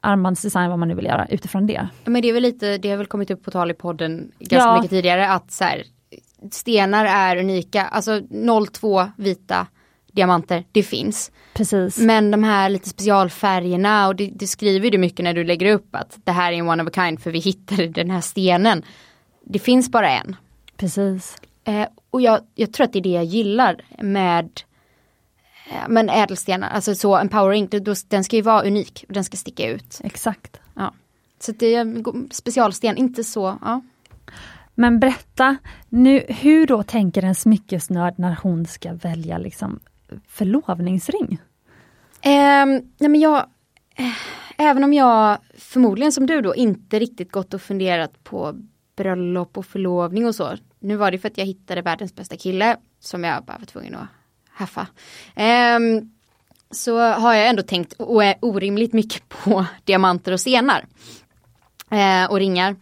A: armbandsdesign, vad man nu vill göra utifrån det.
B: Men det är väl lite, det har väl kommit upp på tal i podden ganska
A: Ja.
B: mycket tidigare att så här, stenar är unika, alltså 02 vita diamanter, det finns.
A: Precis.
B: Men de här lite specialfärgerna och det, det skriver du mycket när du lägger upp att det här är en one of a kind för vi hittade den här stenen. Det finns bara en.
A: Precis.
B: Eh, och jag, jag tror att det är det jag gillar med eh, men ädelstenar, alltså så en power ring, det- då- den ska ju vara unik och den ska sticka ut.
A: Exakt.
B: Ja. Så det är specialsten, inte så, ja.
A: Men berätta, nu, hur då tänker en smyckesnörd när hon ska välja liksom förlovningsring?
B: Eh, nej men jag, eh, även om jag förmodligen som du då inte riktigt gått och funderat på bröllop och förlovning och så. Nu var det för att jag hittade världens bästa kille som jag bara var tvungen att haffa. Eh, så har jag ändå tänkt orimligt mycket på diamanter och stenar. Eh, och ringar.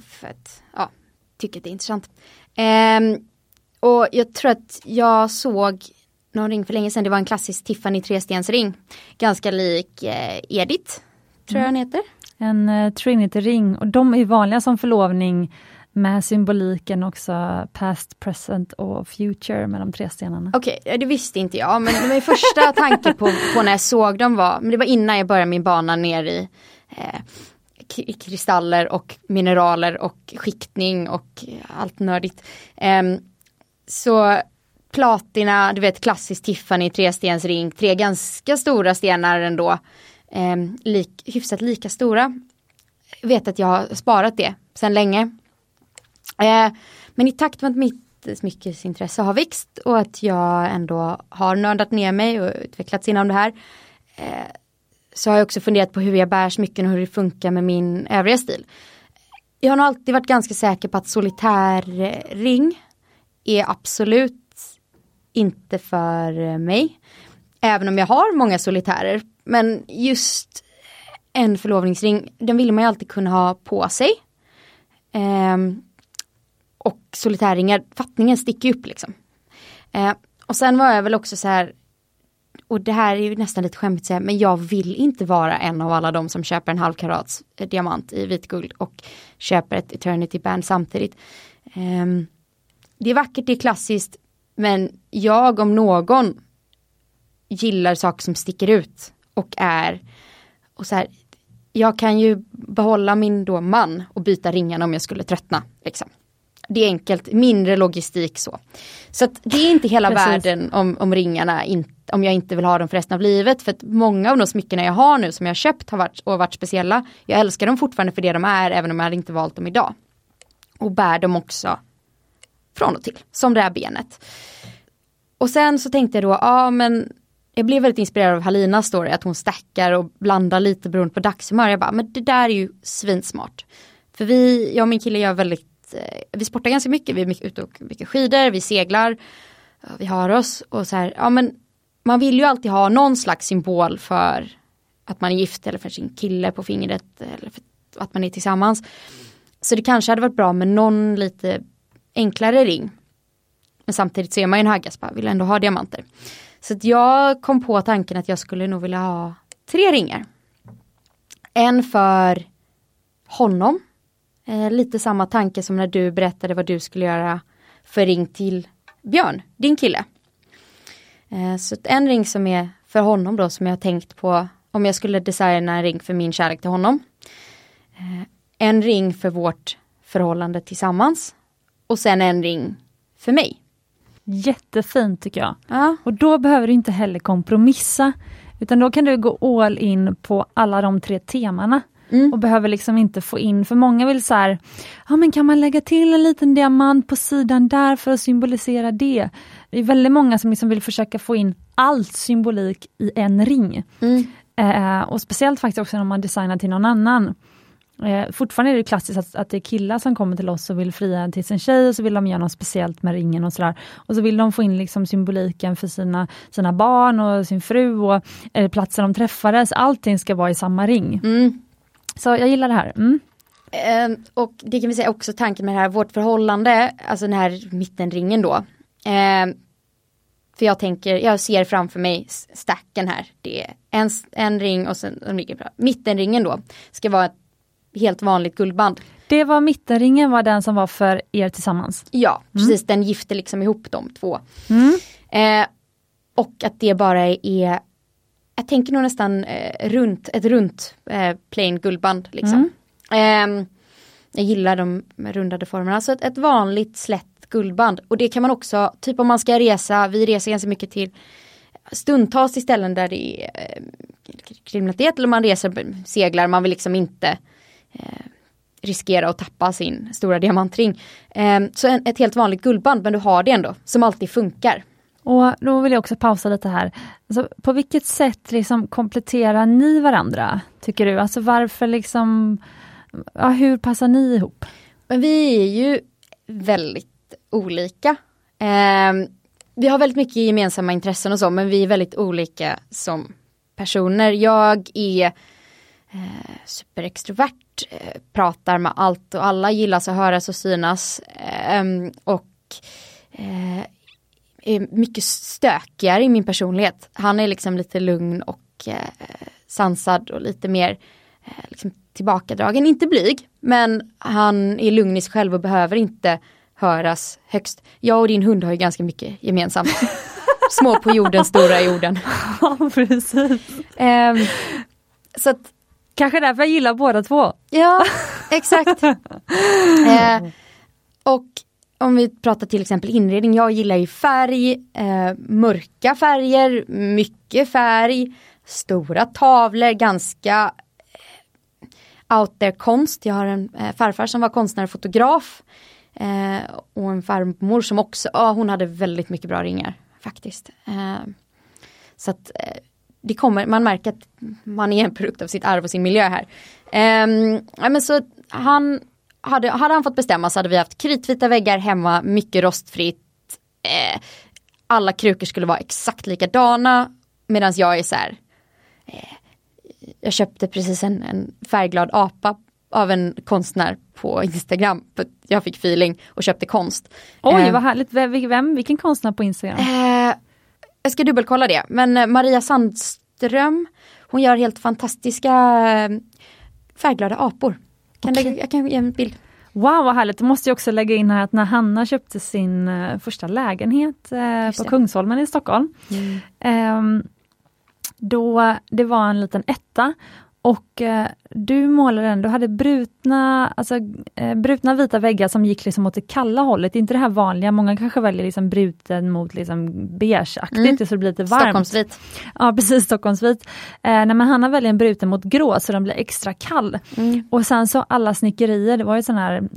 B: För att, ja, tycker att det är intressant. Ehm, och jag tror att jag såg någon ring för länge sedan, det var en klassisk Tiffany trestensring. Ganska lik eh, Edith, tror jag den heter.
A: En uh, Trinity-ring och de är vanliga som förlovning med symboliken också past, present och future med de tre stenarna.
B: Okej, okay, det visste inte jag men min första tanke på, på, när jag såg dem var, men det var innan jag började min bana ner i eh, kristaller och mineraler och skiktning och allt nördigt. Eh, så platina, du vet klassisk Tiffany trestensring, tre ganska stora stenar ändå. Eh, lik, hyfsat lika stora. Jag vet att jag har sparat det sedan länge. Eh, men i takt med att mitt smyckesintresse har växt och att jag ändå har nördat ner mig och utvecklats inom det här. Eh, så har jag också funderat på hur jag bär smycken och hur det funkar med min övriga stil. Jag har nog alltid varit ganska säker på att solitär ring är absolut inte för eh, mig. Även om jag har många solitärer. Men just en förlovningsring, den vill man ju alltid kunna ha på sig. Um, och solitärringar, fattningen sticker upp liksom. Uh, och sen var jag väl också så här, och det här är ju nästan lite skämmigt säga, men jag vill inte vara en av alla de som köper en halv karats eh, diamant i vitguld och köper ett eternity band samtidigt. Um, det är vackert, det är klassiskt, men jag om någon gillar saker som sticker ut och är och så här, jag kan ju behålla min då man och byta ringarna om jag skulle tröttna. Liksom. Det är enkelt, mindre logistik så. Så det är inte hela världen om, om ringarna, in, om jag inte vill ha dem för resten av livet. För att många av de smyckena jag har nu som jag köpt har varit, och varit speciella. Jag älskar dem fortfarande för det de är även om jag inte valt dem idag. Och bär dem också från och till, som det här benet. Och sen så tänkte jag då, ja men jag blev väldigt inspirerad av Halinas story, att hon stackar och blandar lite beroende på dagshumör. Jag bara, men det där är ju svinsmart. För vi, jag och min kille gör väldigt, eh, vi sportar ganska mycket, vi är ute och mycket skidor, vi seglar, vi har oss och så här, ja men man vill ju alltid ha någon slags symbol för att man är gift eller för sin kille på fingret eller för att man är tillsammans. Så det kanske hade varit bra med någon lite enklare ring. Men samtidigt så är man ju en haggaspa, vill ändå ha diamanter. Så att jag kom på tanken att jag skulle nog vilja ha tre ringar. En för honom. Eh, lite samma tanke som när du berättade vad du skulle göra för ring till Björn, din kille. Eh, så en ring som är för honom då som jag tänkt på om jag skulle designa en ring för min kärlek till honom. Eh, en ring för vårt förhållande tillsammans. Och sen en ring för mig.
A: Jättefint tycker jag.
B: Ja.
A: Och då behöver du inte heller kompromissa. Utan då kan du gå all in på alla de tre temana. Mm. Och behöver liksom inte få in, för många vill så här, ja men kan man lägga till en liten diamant på sidan där för att symbolisera det? Det är väldigt många som liksom vill försöka få in allt symbolik i en ring.
B: Mm.
A: Eh, och speciellt faktiskt också när man designar till någon annan. Eh, fortfarande är det klassiskt att, att det är killar som kommer till oss och vill fria till sin tjej och så vill de göra något speciellt med ringen och sådär. Och så vill de få in liksom symboliken för sina, sina barn och sin fru och eh, platsen de träffades. Allting ska vara i samma ring.
B: Mm.
A: Så jag gillar det här. Mm.
B: Eh, och det kan vi säga också tanken med det här, vårt förhållande, alltså den här mittenringen då. Eh, för jag tänker, jag ser framför mig stacken här. Det är en, en ring och sen mittenringen då ska vara ett helt vanligt guldband.
A: Det var mittenringen var den som var för er tillsammans?
B: Ja, mm. precis den gifte liksom ihop de två.
A: Mm.
B: Eh, och att det bara är, jag tänker nog nästan eh, runt, ett runt eh, plain guldband liksom.
A: Mm.
B: Eh, jag gillar de rundade formerna, så ett, ett vanligt slätt guldband. Och det kan man också, typ om man ska resa, vi reser ganska mycket till stundtals till ställen där det är eh, kriminalitet eller man reser, seglar, man vill liksom inte eh, riskera att tappa sin stora diamantring. Eh, så en, ett helt vanligt guldband men du har det ändå som alltid funkar.
A: Och då vill jag också pausa lite här. Alltså, på vilket sätt liksom kompletterar ni varandra, tycker du? Alltså varför liksom, ja, hur passar ni ihop?
B: Men vi är ju väldigt olika. Eh, vi har väldigt mycket gemensamma intressen och så, men vi är väldigt olika som personer. Jag är eh, superextrovert, eh, pratar med allt och alla, gillas att höras och synas. Eh, och eh, är mycket stökigare i min personlighet. Han är liksom lite lugn och eh, sansad och lite mer eh, liksom tillbakadragen, inte blyg, men han är lugn i sig själv och behöver inte höras högst. Jag och din hund har ju ganska mycket gemensamt. Små på jorden, stora i jorden.
A: Ja, precis.
B: Eh, så att,
A: Kanske därför jag gillar båda två.
B: Ja, exakt. eh, och om vi pratar till exempel inredning, jag gillar ju färg, eh, mörka färger, mycket färg, stora tavlor, ganska eh, out there konst. Jag har en eh, farfar som var konstnär och fotograf. Eh, och en farmor som också, ja hon hade väldigt mycket bra ringar faktiskt. Eh, så att eh, det kommer, man märker att man är en produkt av sitt arv och sin miljö här. Eh, men så han hade, hade han fått bestämma så hade vi haft kritvita väggar hemma, mycket rostfritt. Eh, alla krukor skulle vara exakt likadana. Medan jag är så här, eh, jag köpte precis en, en färgglad apa av en konstnär på Instagram. Jag fick feeling och köpte konst.
A: Oj,
B: Eh,
A: vad härligt. Vem, vilken konstnär på Instagram?
B: Eh, jag ska dubbelkolla det, men eh, Maria Sandström, hon gör helt fantastiska eh, färgglada apor. Kan
A: Okej.
B: lägga, jag kan ge en bild.
A: Wow vad härligt, då måste jag också lägga in här att när Hanna köpte sin eh, första lägenhet eh, på. Kungsholmen i Stockholm. ehm, då, det var en liten etta och eh, du målade den, du hade brutna, alltså, eh, brutna vita väggar som gick liksom åt det kalla hållet, inte det här vanliga, många kanske väljer liksom bruten mot liksom beigeaktigt
B: Mm.
A: så det blir lite varmt.
B: Stockholmsvit.
A: Ja precis, Stockholmsvit. Eh, nej, men Hanna väljer en bruten mot grå så den blir extra kall.
B: Mm.
A: Och sen så alla snickerier, det var ju sån här,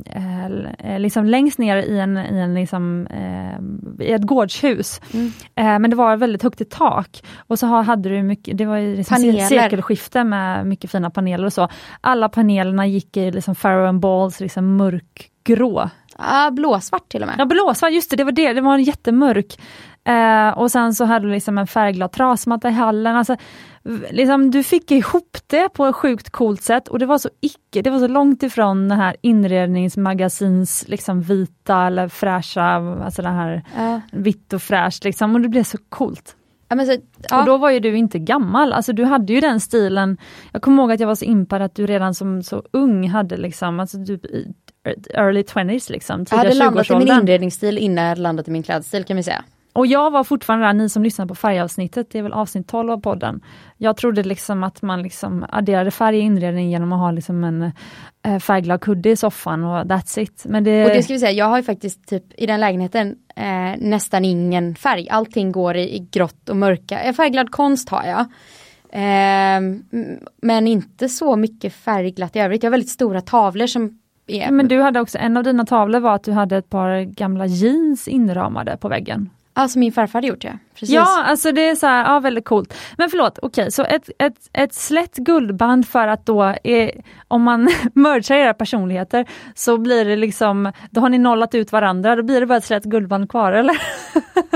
A: eh, liksom längst ner i en, i en liksom, eh, i ett gårdshus.
B: Mm.
A: Eh, men det var väldigt högt i tak. Och så ha- hade du mycket, det var ju liksom
B: Paneler.
A: sekelskifte med mycket fina paneler och så. Alla panelerna gick i liksom Farrow and Balls, liksom mörkgrå.
B: Ah, blåsvart till och med.
A: Ja blåsvart, just det, det var det, det var en jättemörk. Eh, och sen så hade du liksom en färgglad trasmatta i hallen. Alltså, liksom, du fick ihop det på ett sjukt coolt sätt och det var så icke, det var så långt ifrån den här inredningsmagasins liksom vita eller fräscha, alltså det här
B: Ja.
A: vitt och fräscht liksom och det blev så coolt.
B: Men så, ja.
A: Och då var ju du inte gammal, alltså du hade ju den stilen. Jag kommer ihåg att jag var så impad att du redan som så ung hade liksom, alltså typ early 20s liksom,
B: jag hade landat i min
A: 20-årsåldern.
B: inredningsstil innan jag hade landat i min klädstil kan vi säga.
A: Och jag var fortfarande där, ni som lyssnar på färgavsnittet, det är väl avsnitt 12 av podden. Jag trodde liksom att man liksom adderade färg i inredningen genom att ha liksom en eh, färgglad kudde i soffan och that's it. Men det,
B: Och det ska vi säga, jag har ju faktiskt typ i den lägenheten eh, nästan ingen färg. Allting går i, i grått och mörka. Eh, Färgglad konst har jag. M- men inte så mycket färgglatt i övrigt. Jag har väldigt stora tavlor som är...
A: men du hade också, en av dina tavlor var att du hade ett par gamla jeans inramade på väggen.
B: Alltså min farfar hade gjort det. Precis.
A: Ja, alltså det är så här, ja väldigt coolt. Men förlåt, okej, så ett, ett, ett slätt guldband för att då, är, om man mergar era personligheter, så blir det liksom, då har ni nollat ut varandra, då blir det bara ett slätt guldband kvar eller?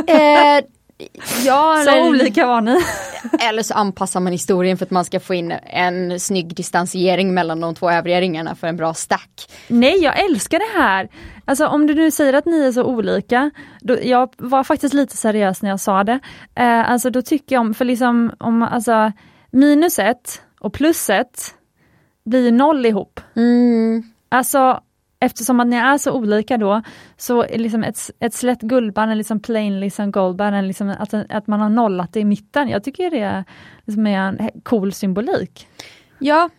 B: Eh, ja,
A: Så
B: eller,
A: olika var ni.
B: eller så anpassar man historien för att man ska få in en snygg distansiering mellan de två övriga ringarna för en bra stack.
A: Nej, jag älskar det här. Alltså om du nu säger att ni är så olika, då, jag var faktiskt lite seriös när jag sa det. Eh, alltså då tycker jag om, för liksom om, alltså minus ett och plus ett blir noll ihop.
B: Mm.
A: Alltså eftersom att ni är så olika då, så är liksom ett, ett slätt guldband, en liksom plain liksom goldband, en liksom att, att man har nollat det i mitten. Jag tycker det liksom är en he- cool symbolik.
B: Ja,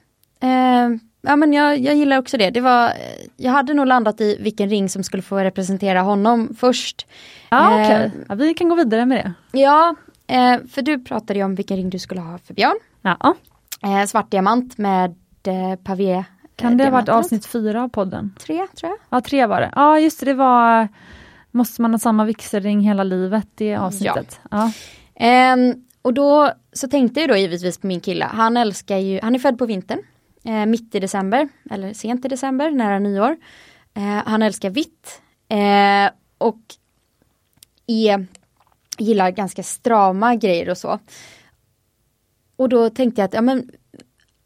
B: eh, ja men jag, jag gillar också det. det var, jag hade nog landat i vilken ring som skulle få representera honom först.
A: Ja,
B: Eh,
A: okej. Ja, vi kan gå vidare med det.
B: Ja, eh, för du pratade ju om vilken ring du skulle ha för Björn.
A: Ja.
B: Eh, svart diamant med eh, pavé
A: Kan det ha varit avsnitt fyra av podden?
B: Tre tror jag.
A: Ja, tre var det. Ja, just det, det var Måste man ha samma vigselring hela livet, det avsnittet. Ja.
B: Ehm, och då så tänkte jag då givetvis på min kille. Han älskar ju, han är född på vintern. Eh, mitt i december, eller sent i december, nära nyår. Eh, han älskar vitt. Eh, och är, gillar ganska strama grejer och så. Och då tänkte jag att ja, men,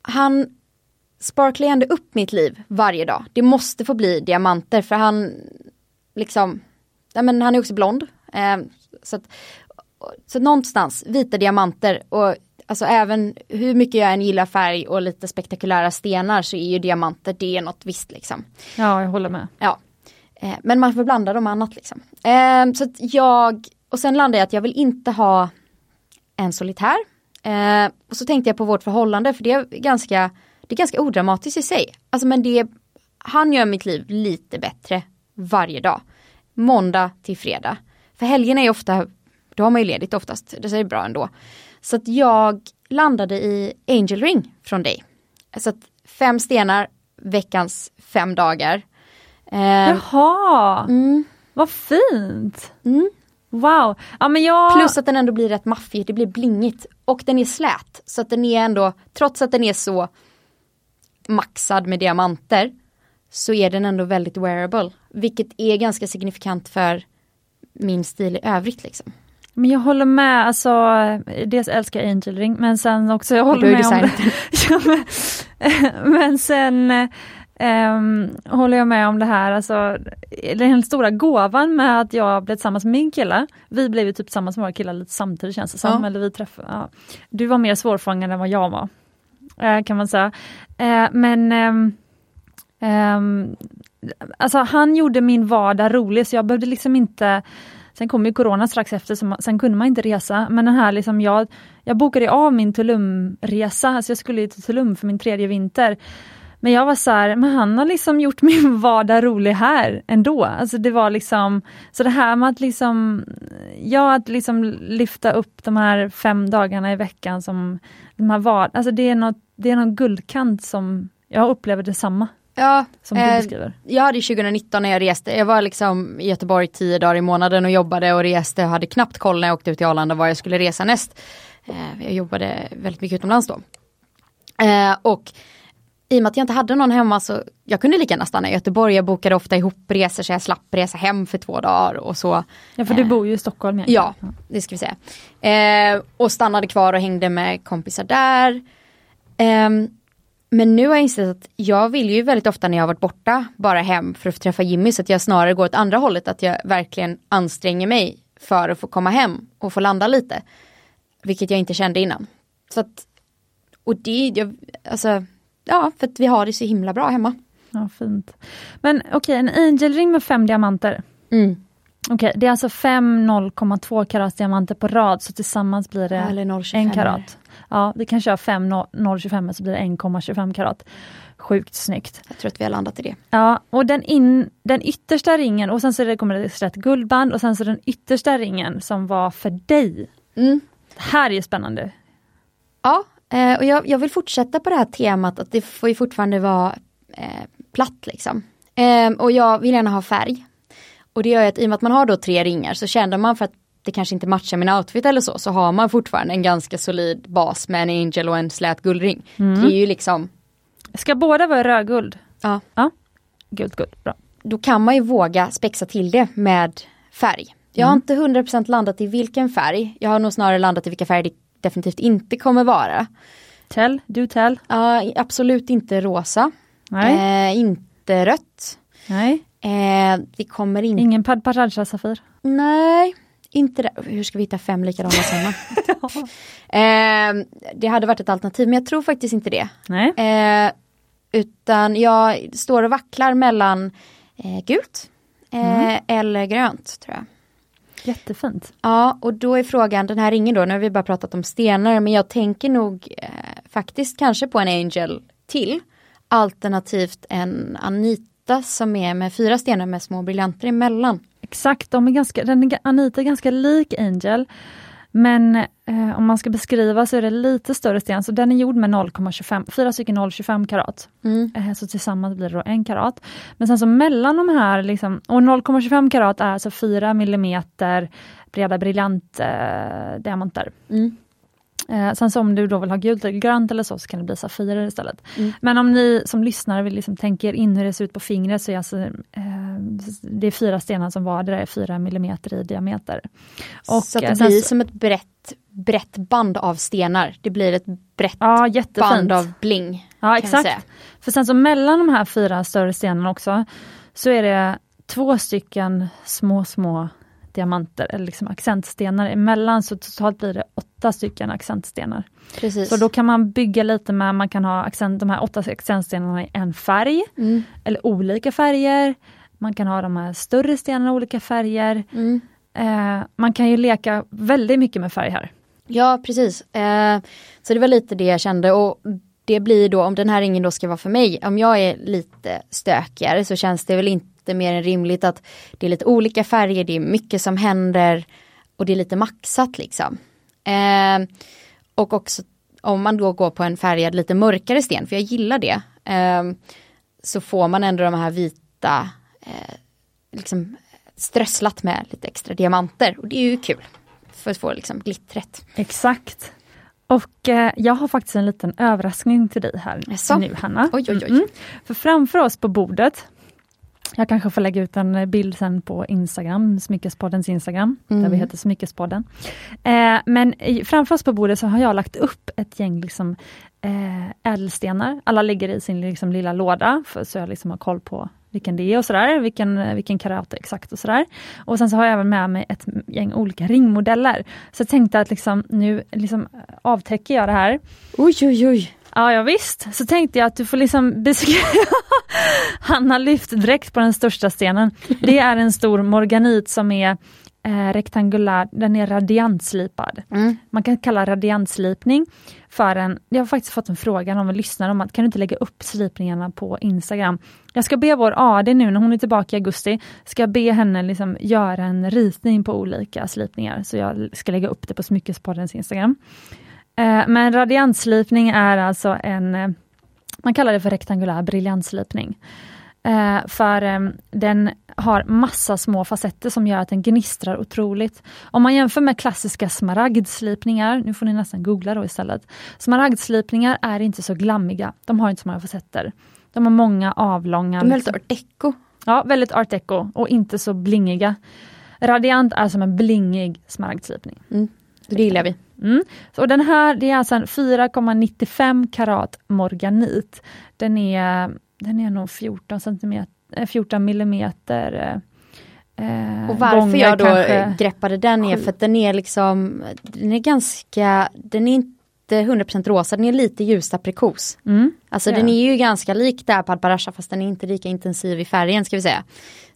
B: han sparklar ändå upp mitt liv varje dag. Det måste få bli diamanter för han liksom, ja, men han är också blond. Eh, så, att, så någonstans vita diamanter och alltså även hur mycket jag än gillar färg och lite spektakulära stenar så är ju diamanter det är något visst liksom.
A: ja, jag håller med.
B: Ja. Eh, men man får blanda dem med annat liksom. Eh, så jag, och sen landade jag att jag vill inte ha en solitär. Eh, och så tänkte jag på vårt förhållande för det är ganska, det är ganska odramatiskt i sig. Alltså men det, han gör mitt liv lite bättre varje dag. Måndag till fredag. För helgen är ju ofta, då har man ju ledigt oftast, det är bra ändå. Så att jag landade i Angel Ring från dig. Så att fem stenar, veckans fem dagar. Eh,
A: Jaha,
B: mm,
A: vad fint!
B: mm.
A: Wow! Ja, men jag...
B: Plus att den ändå blir rätt maffig, det blir blingigt. Och den är slät. Så att den är ändå, trots att den är så maxad med diamanter, så är den ändå väldigt wearable. Vilket är ganska signifikant för min stil i övrigt liksom.
A: Men jag håller med, alltså dels älskar jag Angel Ring men sen också jag håller med om ja, men, men sen ehm, håller jag med om det här, alltså den stora gåvan med att jag blev tillsammans med min kille, vi blev ju typ tillsammans med våra killar lite samtidigt känns det som,
B: Ja.
A: eller vi träffade, ja. Du var mer svårfångad än vad jag var, eh, kan man säga. Eh, men ehm, ehm, alltså han gjorde min vardag rolig så jag behövde liksom inte Sen kom ju corona strax efter, så man, sen kunde man inte resa. Men den här liksom, jag, jag bokade av min Tulumresa, alltså jag skulle till Tulum för min tredje vinter. Men jag var så här, men han har liksom gjort min vardag rolig här ändå. Alltså det var liksom, så det här med att liksom, ja att liksom lyfta upp de här fem dagarna i veckan som de här var, alltså det är något, det är någon guldkant som, jag upplever detsamma
B: Ja,
A: som du
B: Eh,
A: beskriver.
B: jag hade ju 2019 när jag reste, jag var liksom i Göteborg tio dagar i månaden och jobbade och reste och hade knappt koll när jag åkte ut till Arlanda var jag skulle resa näst. Eh, jag jobbade väldigt mycket utomlands då. Eh, och i och med att jag inte hade någon hemma så jag kunde lika gärna stanna i Göteborg. Jag bokade ofta ihop resor så jag slapp resa hem för två dagar och så.
A: Ja för du bor ju i Stockholm egentligen.
B: Ja, det ska vi säga. Och stannade kvar och hängde med kompisar där. Ehm, men nu har jag insett att jag vill ju väldigt ofta när jag har varit borta bara hem för att träffa Jimmy så att jag snarare går åt andra hållet att jag verkligen anstränger mig för att få komma hem och få landa lite. Vilket jag inte kände innan. Så att, och det, jag, alltså, ja för att vi har det så himla bra hemma.
A: Ja, fint. Men okej, en Angel ring med fem diamanter.
B: Mm.
A: Okej, det är alltså fem 0,2 karats diamanter på rad, så tillsammans blir det
B: Eller 0,25.
A: en karat. Ja, vi kan köra fem 0,25 så blir det 1,25 karat. Sjukt snyggt.
B: Jag tror att vi har landat i det.
A: Ja, och den, in, den yttersta ringen och sen så det kommer det ett guldband och sen så den yttersta ringen som var för dig.
B: Mm.
A: Det här är ju spännande.
B: Ja, eh, och jag, jag vill fortsätta på det här temat att det får ju fortfarande vara eh, platt liksom. Eh, och jag vill gärna ha färg. Och det gör ju att i och med att man har då tre ringar så känner man för att det kanske inte matchar min outfit eller så, så har man fortfarande en ganska solid bas med en angel och en slät guldring. Det är ju liksom,
A: Ska båda vara rödguld?
B: ja,
A: Guld, guld, bra.
B: då kan man ju våga spexa till det med färg. Jag har inte 100% landat i vilken färg, jag har nog snarare landat i vilka färger det definitivt inte kommer vara.
A: Tell, du tell.
B: Ja, absolut inte rosa.
A: Nej,
B: Eh, inte rött.
A: nej.
B: Eh, det kommer inte...
A: Ingen Pad Paraja Safir.
B: Nej, inte det. Hur ska vi hitta fem likadana sådana? eh, det hade varit ett alternativ men jag tror faktiskt inte det. Eh, utan jag står och vacklar mellan eh, gult eh, eller grönt tror jag.
A: Jättefint.
B: Ja, och då är frågan, den här ringen då, nu har vi bara pratat om stenar, men jag tänker nog eh, faktiskt kanske på en Angel till. Alternativt en Anita som är med fyra stenar med små briljanter emellan.
A: Exakt, de är ganska, den är, Anita är ganska lik Angel. Men eh, om man ska beskriva så är det lite större sten, så den är gjord med 0,25, fyra stycken 0,25 karat.
B: Mm.
A: Eh, så tillsammans blir det då en karat. Men sen så mellan de här, liksom, och 0,25 karat är alltså 4 millimeter breda briljantdiamanter.
B: Mm.
A: Eh, sen så om du då vill ha gult eller grönt eller så, så kan det bli safirer istället.
B: Mm.
A: Men om ni som lyssnare vill liksom tänka er in hur det ser ut på fingret så är alltså, eh, det är fyra stenar som vardera är fyra millimeter i diameter. Och,
B: så det blir
A: så-
B: som ett brett, brett band av stenar. Det blir ett brett
A: Ja,
B: band av bling.
A: Ja, exakt. För sen så mellan de här fyra större stenarna också, så är det två stycken små, små diamanter, eller liksom accentstenar emellan, så totalt blir det åtta stycken accentstenar.
B: Precis.
A: Så då kan man bygga lite med, man kan ha accent, de här åtta accentstenarna i en färg,
B: mm.
A: eller olika färger. Man kan ha de här större stenarna i olika färger.
B: Mm.
A: Eh, man kan ju leka väldigt mycket med färg här.
B: Ja precis. Eh, så det var lite det jag kände och det blir då om den här ringen då ska vara för mig, om jag är lite stökigare så känns det väl inte mer än rimligt att det är lite olika färger, det är mycket som händer och det är lite maxat liksom. Eh, och också om man då går på en färgad lite mörkare sten, för jag gillar det, eh, så får man ändå de här vita, eh, liksom strösslat med lite extra diamanter och det är ju kul. För att få liksom glittret.
A: Exakt. Och eh, jag har faktiskt en liten överraskning till dig här
B: Jaså?
A: nu Hanna.
B: Oj, oj, oj.
A: Mm. För framför oss på bordet, jag kanske får lägga ut en bild sen på Instagram, Smyckespoddens Instagram, där
B: Mm.
A: vi heter Smyckespodden. Eh, men i, framför oss på bordet så har jag lagt upp ett gäng liksom, eh, ädelstenar. Alla ligger i sin liksom, lilla låda, för, så jag liksom har koll på vilken det är och sådär, vilken, vilken karat exakt och sådär. Och sen så har jag även med mig ett gäng olika ringmodeller. Så jag tänkte att liksom, nu liksom, avtäcker jag det här.
B: Oj, oj, oj.
A: Ja, ja visst. Så tänkte jag att du får liksom beskriva. Han har lyft direkt på den största stenen. Det är en stor morganit som är eh, rektangulär, den är radiantslipad.
B: Mm.
A: Man kan kalla radiantslipning för en, jag har faktiskt fått en fråga om en lyssnare om att kan du inte lägga upp slipningarna på Instagram? Jag ska be vår AD nu när hon är tillbaka i augusti, ska jag be henne liksom göra en ritning på olika slipningar, så jag ska lägga upp det på Smyckespoddens Instagram. Eh, men radiantslipning är alltså en, eh, man kallar det för rektangulär briljantslipning. Eh, för den har massa små facetter som gör att den gnistrar otroligt. Om man jämför med klassiska smaragdslipningar, nu får ni nästan googla då istället. Smaragdslipningar är inte så glammiga, de har inte så många facetter. De har många avlånga,
B: De är väldigt art deco.
A: ja, väldigt art deco och inte så blingiga. Radiant är som en blingig smaragdslipning.
B: Mm. Det gillar vi.
A: Mm. Så den här det är alltså en 4,95 karat morganit. Den är, den är nog 14 centimeter, eh, 14 millimeter eh,
B: Och varför jag då
A: kanske-
B: greppade den är för att den är liksom, den är ganska, den är inte 100% rosa, den är lite ljus aprikos.
A: Mm.
B: Alltså
A: Ja.
B: den är ju ganska lik där på Albarasha fast den är inte lika intensiv i färgen ska vi säga.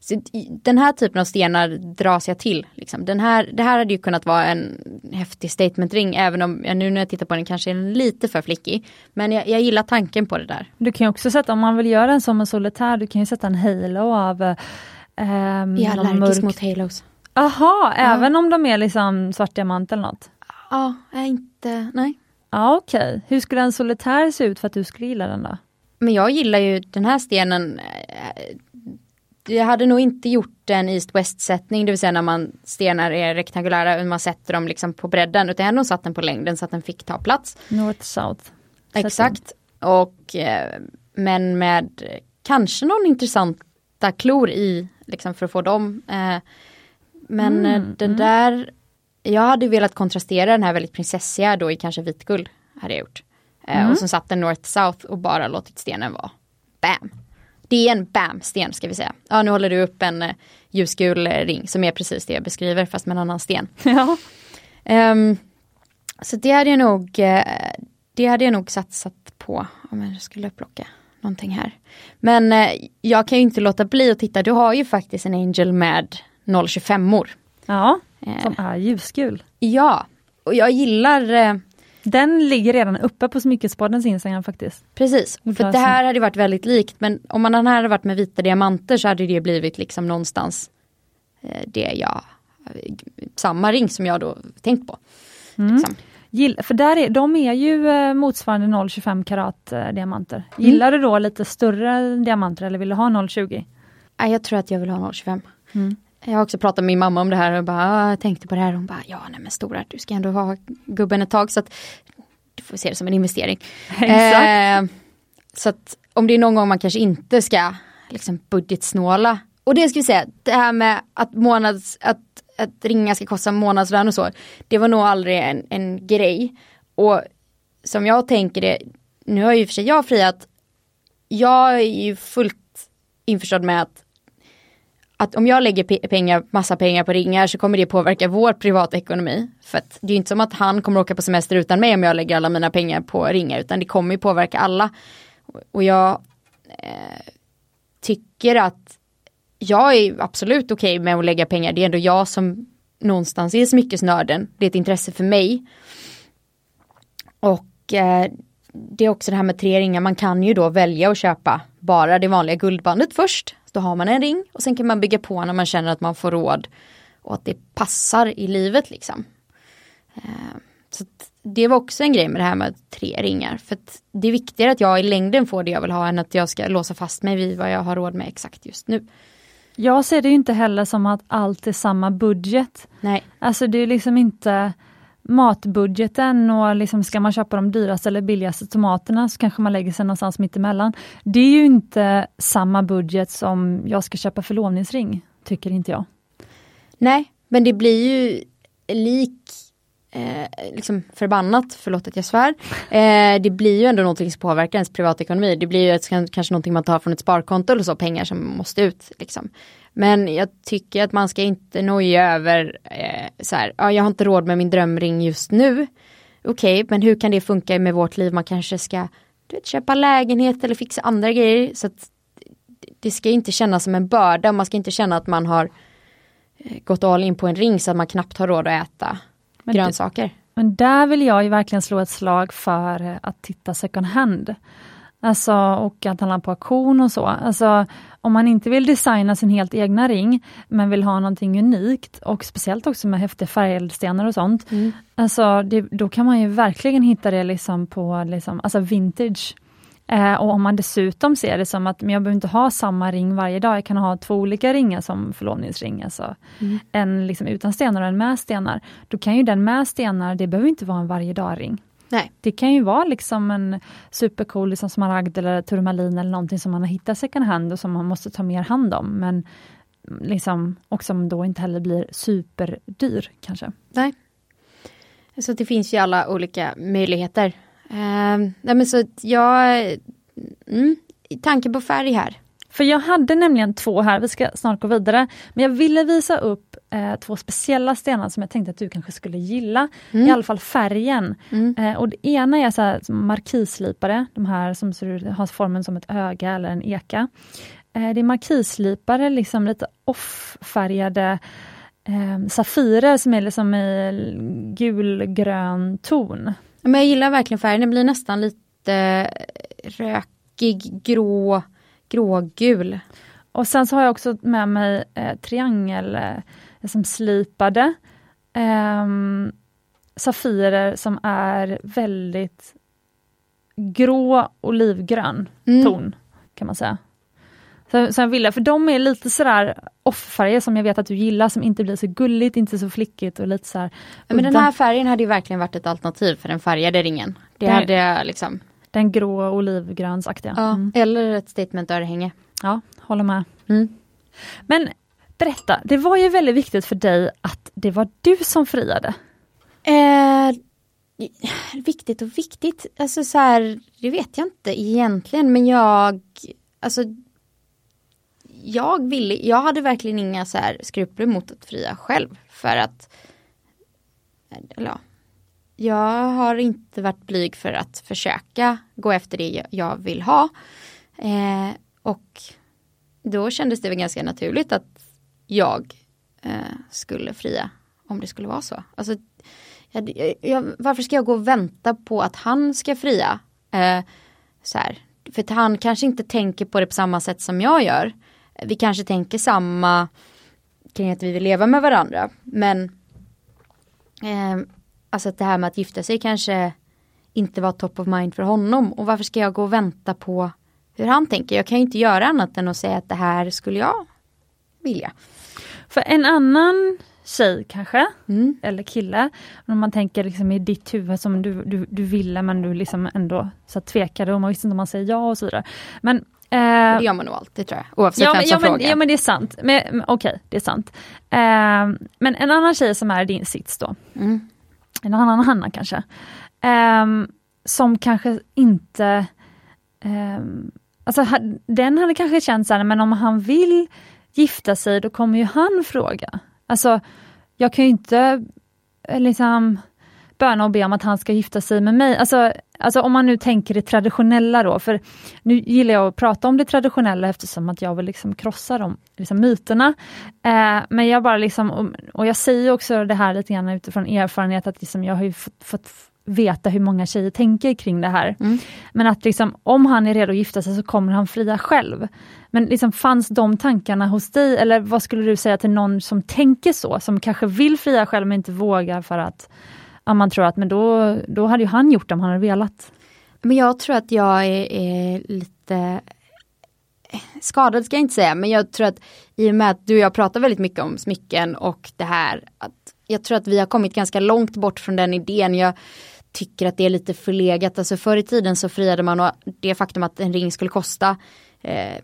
B: Så den här typen av stenar dras jag till. Liksom. Den här, det här hade ju kunnat vara en häftig statementring även om jag nu när jag tittar på den kanske är lite för flickig. Men jag, jag gillar tanken på det där.
A: Du kan ju också sätta, om man vill göra en som en solitär, du kan ju sätta en halo av eh,
B: Jag är allergisk mot halos.
A: Aha, även om de är liksom svart diamant eller något?
B: Ja, jag inte, nej.
A: Ja okej, hur skulle en solitär se ut för att du skulle gilla den då?
B: Men jag gillar ju den här stenen. Jag hade nog inte gjort en east-west sättning, det vill säga när man stenar är rektangulära och man sätter dem liksom på bredden. Utan jag hade nog satt den på längden så att den fick ta plats.
A: North South.
B: Exakt. Och eh, men med kanske någon intressanta klor i liksom för att få dem. Eh, men eh,
A: Mm,
B: den
A: mm.
B: där, jag hade velat kontrastera den här väldigt prinsessiga då i kanske vitguld. Hade jag gjort.
A: Mm.
B: Och så satt den North South och bara låtit stenen vara bam. Det är en bam-sten ska vi säga. Ja nu håller du upp en eh, ljusgul eh, ring som är precis det jag beskriver fast med en annan sten.
A: Ja.
B: Ehm, så det hade jag nog, eh, det hade jag nog satsat på om jag skulle plocka någonting här. Men eh, jag kan ju inte låta bli att titta, du har ju faktiskt en Angel med 0,25or.
A: ja,
B: Eh,
A: som är ljusgul.
B: ja, och jag gillar eh,
A: Den ligger redan uppe på Smyckespoddens Instagram faktiskt.
B: Precis, för det här hade varit väldigt likt men om man hade varit med vita diamanter så hade det blivit liksom någonstans eh, det jag, samma ring som jag då tänkt på.
A: Mm.
B: Liksom.
A: För där är, de är ju eh, motsvarande 0,25 karat eh, diamanter. Gillar du då lite större diamanter eller vill du ha 0,20?
B: Ja, jag tror att jag vill ha 0,25.
A: Mm.
B: Jag har också pratat med min mamma om det här och bara, "Ah, jag tänkte på det här. Hon bara, ja nej men stora, du ska ändå ha gubben ett tag så att du får se det som en investering.
A: Exakt.
B: Eh, så att om det är någon gång man kanske inte ska liksom budgetsnåla. Och det ska vi säga, det här med att månads, att, att ringar ska kosta månadslön och så. Det var nog aldrig en, en grej. Och som jag tänker det, nu har ju för sig jag friat. Jag är ju fullt införstådd med att att om jag lägger pe- pengar, massa pengar på ringar så kommer det påverka vår privatekonomi. För att det är ju inte som att han kommer åka på semester utan mig om jag lägger alla mina pengar på ringar utan det kommer ju påverka alla. Och jag eh, tycker att jag är absolut okej med att lägga pengar. Det är ändå jag som någonstans är smyckesnörden. Det är ett intresse för mig. Och eh, det är också det här med tre ringar. Man kan ju då välja att köpa bara det vanliga guldbandet först. Då har man en ring och sen kan man bygga på när man känner att man får råd. Och att det passar i livet liksom. Eh, så det var också en grej med det här med tre ringar. För det är viktigare att jag i längden får det jag vill ha än att jag ska låsa fast mig vid vad jag har råd med exakt just nu.
A: Jag ser det inte heller som att allt är samma budget.
B: Nej,
A: Alltså det är liksom inte matbudgeten och liksom ska man köpa de dyraste eller billigaste tomaterna så kanske man lägger sig någonstans mitt emellan. Det är ju inte samma budget som jag ska köpa förlovningsring, tycker inte jag.
B: nej, men det blir ju lik eh, liksom förbannat, förlåt att jag svär. Eh, det blir ju ändå någonting som påverkar ens privatekonomi. Det blir ju ett, kanske någonting man tar från ett sparkonto eller så, pengar som måste ut. Liksom. Men jag tycker att man ska inte noja över eh, så här, ja, jag har inte råd med min drömring just nu. Okej, men hur kan det funka med vårt liv? Man kanske ska du vet, köpa lägenhet eller fixa andra grejer. Så att det ska inte kännas som en börda. Man ska inte känna att man har eh, gått all in på en ring så att man knappt har råd att äta
A: Men det-
B: grönsaker.
A: Men där vill jag ju verkligen slå ett slag för att titta second hand. Alltså, och att handla på auktion och så. Alltså, om man inte vill designa sin helt egna ring, men vill ha någonting unikt och speciellt också med häftiga färgeldstenar och sånt. Alltså, det, då kan man ju verkligen hitta det liksom på liksom, alltså vintage. Eh, och om man dessutom ser det som att men jag behöver inte ha samma ring varje dag, jag kan ha två olika ringar som förlovningsring. Alltså. En liksom utan stenar och en med stenar. Då kan ju den med stenar, det behöver inte vara en varje dag-ring.
B: Nej.
A: Det kan ju vara liksom en supercool liksom smaragd eller turmalin eller någonting som man har hittat second hand och som man måste ta mer hand om. Men liksom, och som då inte heller blir superdyr kanske.
B: Nej. Så det finns ju alla olika möjligheter. Eh, nej men så jag, mm, tanke på färg här.
A: För jag hade nämligen två här, vi ska snart gå vidare. Men jag ville visa upp eh, två speciella stenar som jag tänkte att du kanske skulle gilla. I alla fall färgen.
B: Mm.
A: Eh, och det ena är så här, markislipare, de här som ser har formen som ett öga eller en eka. Eh, det är markislipare, liksom lite off-färgade eh, safirer som är liksom i gulgrön ton.
B: Men jag gillar verkligen färgen, den blir nästan lite rökig, grå, grågul.
A: Och sen så har jag också med mig eh, triangel, eh, som slipade ehm, safirer som är väldigt grå olivgrön
B: Mm.
A: ton kan man säga. Så, så jag ville, för de är lite sådär off-färger som jag vet att du gillar, som inte blir så gulligt, inte så flickigt och lite såhär
B: Men den här färgen hade ju verkligen varit ett alternativ för den färgade ringen. Det
A: Den-
B: hade jag liksom.
A: Den grå olivgrönsaktiga.
B: Ja.
A: Mm.
B: Eller ett statement-örhänge.
A: ja, håller med.
B: Mm.
A: Men berätta, det var ju väldigt viktigt för dig att det var du som friade.
B: Eh, viktigt och viktigt, alltså så här, det vet jag inte egentligen men jag, alltså jag ville, jag hade verkligen inga så här skrupler mot att fria själv för att eller ja, jag har inte varit blyg för att försöka gå efter det jag- vill ha. Eh, och då kändes det väl ganska naturligt att jag eh, skulle fria om det skulle vara så. Alltså, jag, jag, varför ska jag gå och vänta på att han ska fria? Eh, så här. För att han kanske inte tänker på det på samma sätt som jag gör. Vi kanske tänker samma kring att vi vill leva med varandra. Men eh, alltså att det här med att gifta sig kanske inte var top of mind för honom. Och varför ska jag gå och vänta på hur han tänker? Jag kan ju inte göra annat än att säga att det här skulle jag vilja.
A: För en annan tjej kanske,
B: Mm.
A: eller kille, om man tänker liksom i ditt huvud som du, du, du ville men du liksom ändå så tvekade och man visste inte om man säger ja och så vidare. Men, eh,
B: Det gör man nog alltid tror jag, oavsett
A: ja,
B: vem
A: men,
B: som
A: ja, men,
B: frågar.
A: ja men det är sant. Men, men, Okej, det är sant. Eh, men en annan tjej som är i din sits då,
B: Mm
A: en annan Hanna kanske, um, som kanske inte Um, Alltså den hade kanske känt så här, men om han vill gifta sig då kommer ju han fråga. Alltså jag kan ju inte eh, liksom böna och be om att han ska gifta sig med mig. Alltså, alltså om man nu tänker det traditionella då, för nu gillar jag att prata om det traditionella eftersom att jag vill liksom krossa de liksom myterna. Eh, men jag bara liksom, och, och jag säger också det här lite grann utifrån erfarenhet att liksom jag har ju fått, fått veta hur många tjejer tänker kring det här.
B: Mm.
A: Men att liksom, om han är redo att gifta sig så kommer han fria själv. Men liksom, fanns de tankarna hos dig eller vad skulle du säga till någon som tänker så, som kanske vill fria själv men inte vågar för att ja, man tror att men då, då hade ju han gjort det om han hade velat.
B: Men jag tror att jag är, är lite skadad ska jag inte säga, men jag tror att i och med att du och jag pratar väldigt mycket om smycken och det här, att jag tror att vi har kommit ganska långt bort från den idén. Jag tycker att det är lite förlegat, alltså förr i tiden så friade man och det faktum att en ring skulle kosta eh,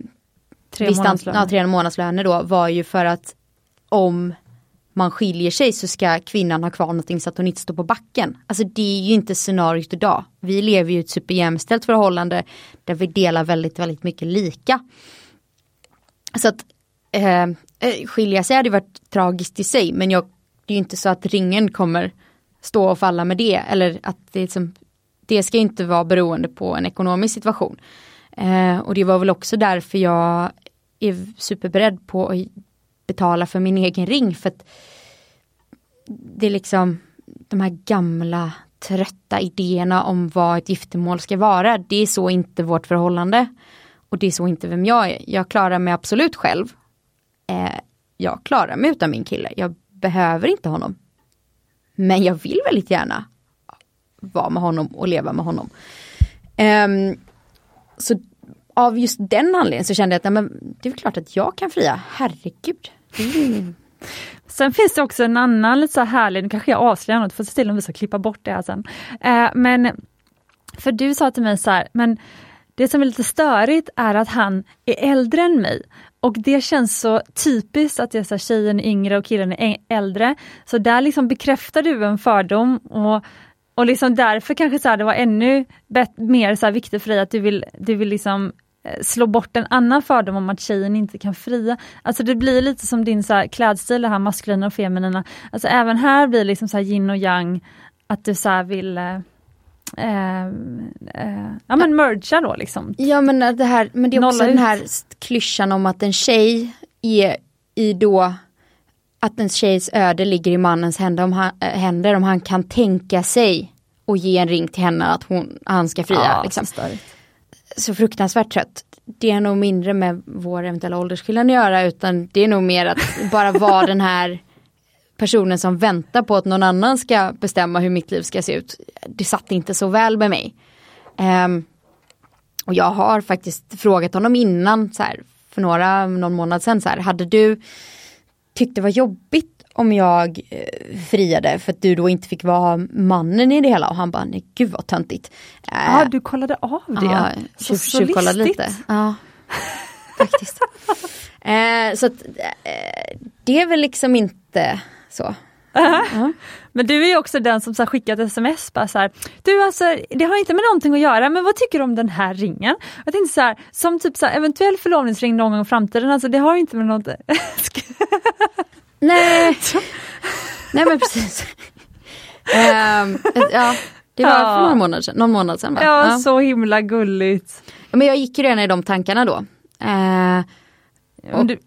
A: Tre månadslöner.
B: Ja, tre månadslöner då var ju för att om man skiljer sig så ska kvinnan ha kvar någonting så att hon inte står på backen. Alltså det är ju inte scenariot idag. Vi lever ju i ett superjämställt förhållande där vi delar väldigt, väldigt mycket lika. Så att eh, eh skilja sig hade varit tragiskt i sig men jag, det är ju inte så att ringen kommer stå och falla med det eller att det, liksom, det ska inte vara beroende på en ekonomisk situation. Eh, och det var väl också därför jag är superberedd på att betala för min egen ring för att det är liksom de här gamla trötta idéerna om vad ett giftermål ska vara. Det är så inte vårt förhållande. Och det är så inte vem jag är. Jag klarar mig absolut själv. Eh, jag klarar mig utan min kille. Jag behöver inte honom. Men jag vill väldigt gärna vara med honom och leva med honom. Ehm, så av just den anledningen så kände jag att nej, men, det är klart att jag kan fria. Herregud. Mm.
A: Sen finns det också en annan lite så här härlig, nu kanske jag avslöjar något, får se till om vi ska klippa bort det här sen. Eh, men, för du sa till mig så här, men det som är lite störigt är att han är äldre än mig. Och det känns så typiskt att det är så här, tjejen är yngre och killen är äldre. Så där liksom bekräftar du en fördom och, och liksom därför kanske så här, det var ännu bet- mer så här viktigt för dig att du vill, du vill liksom slå bort en annan fördom om att tjejen inte kan fria. Alltså det blir lite som din så här, klädstil, det här maskulina och feminina. Alltså även här blir det liksom så här yin och yang, att du så här vill eh, eh, eh, ja men mergea då liksom.
B: Ja men det här, men det är också
A: Nolla
B: den
A: ut.
B: här klyschan om att en tjej är i då att en tjejs öde ligger i mannens händer om han, äh, händer om han kan tänka sig och ge en ring till henne att hon, han ska fria. liksom
A: så
B: fruktansvärt trött. Det är nog mindre med vår eventuella åldersskillnad att göra utan det är nog mer att bara vara den här personen som väntar på att någon annan ska bestämma hur mitt liv ska se ut. Det satt inte så väl med mig. Um, och jag har faktiskt frågat honom innan, så här, för några, någon månad sedan, så här, hade du tyckt det var jobbigt om jag eh, friade för att du då inte fick vara mannen i det hela? Och han bara, nej gud vad töntigt.
A: Ja,
B: Eh,
A: du kollade av det.
B: Ja,
A: så, så listigt.
B: lite. Ja, faktiskt. eh, så att, eh, det är väl liksom inte så. Ja.
A: Men du är ju också den som så här skickat sms bara så här, du alltså det har inte med någonting att göra men vad tycker du om den här ringen? Jag tänkte så här, som typ så här, eventuell förlovningsring någon gång i framtiden, alltså det har inte med något...
B: Nej. Nej men precis. Ehm, ja, det var
A: Ja.
B: för några månader sedan, någon månad sedan va?
A: ja,
B: Ja.
A: så himla gulligt.
B: Men jag gick ju redan i de tankarna då. Eh,
A: Och du,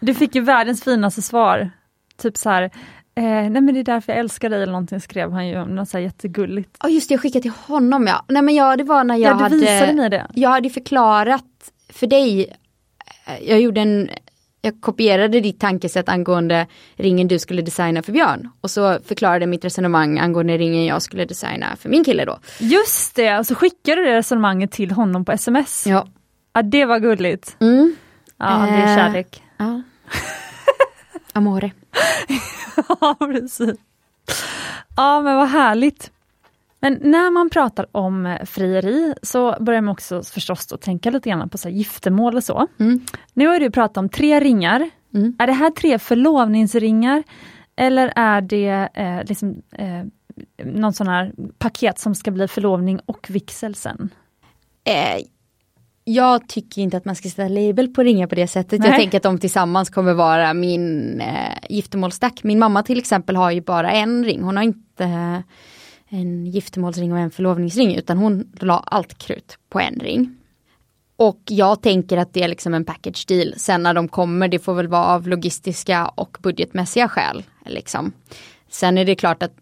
A: du fick ju världens finaste svar. Typ så här, eh, nej men det är därför jag älskar dig eller någonting skrev han ju, något så här jättegulligt.
B: Ja just det, jag skickade till honom ja. Nej men ja, det var när jag
A: Ja, du
B: hade...
A: visade mig det.
B: Jag hade förklarat för dig, jag gjorde en jag kopierade ditt tankesätt angående ringen du skulle designa för Björn. Och så förklarade mitt resonemang angående ringen jag skulle designa för min kille då.
A: Just det, och så skickade du det resonemanget till honom på sms.
B: Ja.
A: Ja, det var gulligt.
B: Mm.
A: Ja, det är
B: Eh.
A: kärlek.
B: ja. Amore.
A: Ja, precis. Ja, men vad härligt. Men när man pratar om eh, frieri så börjar man också förstås då tänka lite grann på så giftermål och så.
B: Mm.
A: Nu har du pratat om tre ringar.
B: Mm.
A: Är det här tre förlovningsringar? Eller är det eh, liksom, eh, någon sån här paket som ska bli förlovning och vigsel sen?
B: Eh, jag tycker inte att man ska sätta label på ringar på det sättet.
A: Nej.
B: Jag tänker att de tillsammans kommer vara min eh, giftermålsstack. Min mamma till exempel har ju bara en ring. Hon har inte en giftermålsring och en förlovningsring utan hon la allt krut på en ring. Och jag tänker att det är liksom en package deal. Sen när de kommer, det får väl vara av logistiska och budgetmässiga skäl. Liksom. Sen är det klart att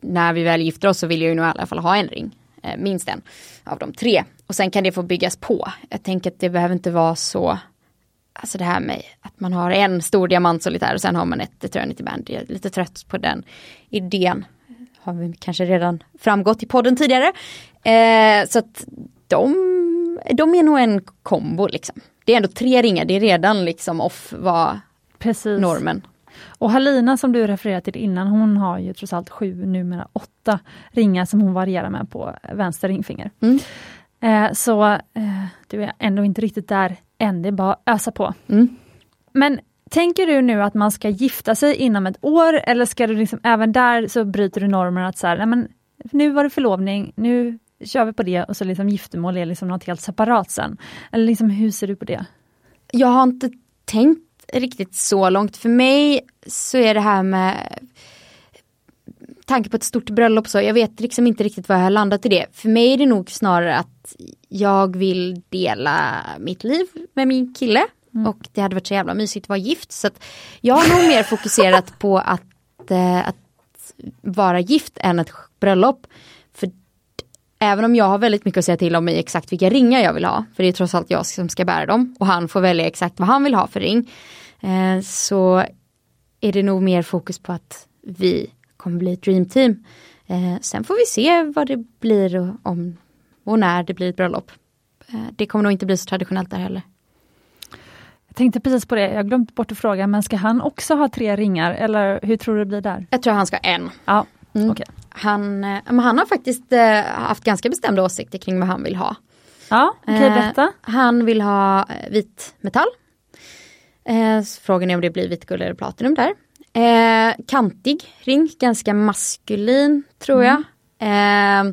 B: när vi väl gifter oss så vill jag ju nog i alla fall ha en ring. Eh, minst en av de tre. Och sen kan det få byggas på. Jag tänker att det behöver inte vara så Alltså det här med att man har en stor diamantsolitär och sen har man ett Eternity Band. Jag är lite trött på den idén. Har vi kanske redan framgått i podden tidigare. Eh, så att de, de är nog en kombo liksom. Det är ändå tre ringar, det är redan liksom off vad
A: Precis.
B: normen.
A: Och Halina som du refererade till innan, hon har ju trots allt sju, numera åtta ringar som hon varierar med på vänster ringfinger.
B: Mm.
A: Eh, så eh, du är ändå inte riktigt där än, det är bara att ösa på.
B: Mm.
A: Men tänker du nu att man ska gifta sig inom ett år eller ska du liksom, även där så bryter du normer att så här, nej men nu var det förlovning, nu kör vi på det och så liksom giftermål är liksom något helt separat sen. Eller liksom hur ser du på det?
B: Jag har inte tänkt riktigt så långt. För mig så är det här med tanke på ett stort bröllop så, jag vet liksom inte riktigt vad jag har landat i det. För mig är det nog snarare att jag vill dela mitt liv med min kille. Mm. Och det hade varit så jävla mysigt att vara gift. Så att jag har nog mer fokuserat på att, eh, att vara gift än ett bröllop. För även om jag har väldigt mycket att säga till om i exakt vilka ringar jag vill ha, för det är trots allt jag som ska bära dem och han får välja exakt vad han vill ha för ring. Eh, så är det nog mer fokus på att vi kommer bli ett dreamteam. Eh, sen får vi se vad det blir och, om och när det blir ett bröllop. Eh, det kommer nog inte bli så traditionellt där heller.
A: Tänkte precis på det, jag har glömt bort att fråga, men ska han också ha tre ringar eller hur tror du det blir där?
B: Jag tror han ska ha en.
A: Ja,
B: Mm.
A: okej.
B: Han, eh, men han har faktiskt eh, haft ganska bestämda åsikter kring vad han vill ha.
A: Ja, okej,
B: Eh,
A: berätta.
B: Han vill ha vit metall. Frågan är om det blir vit guld eller platinum där. Kantig ring, ganska maskulin tror jag. Eh,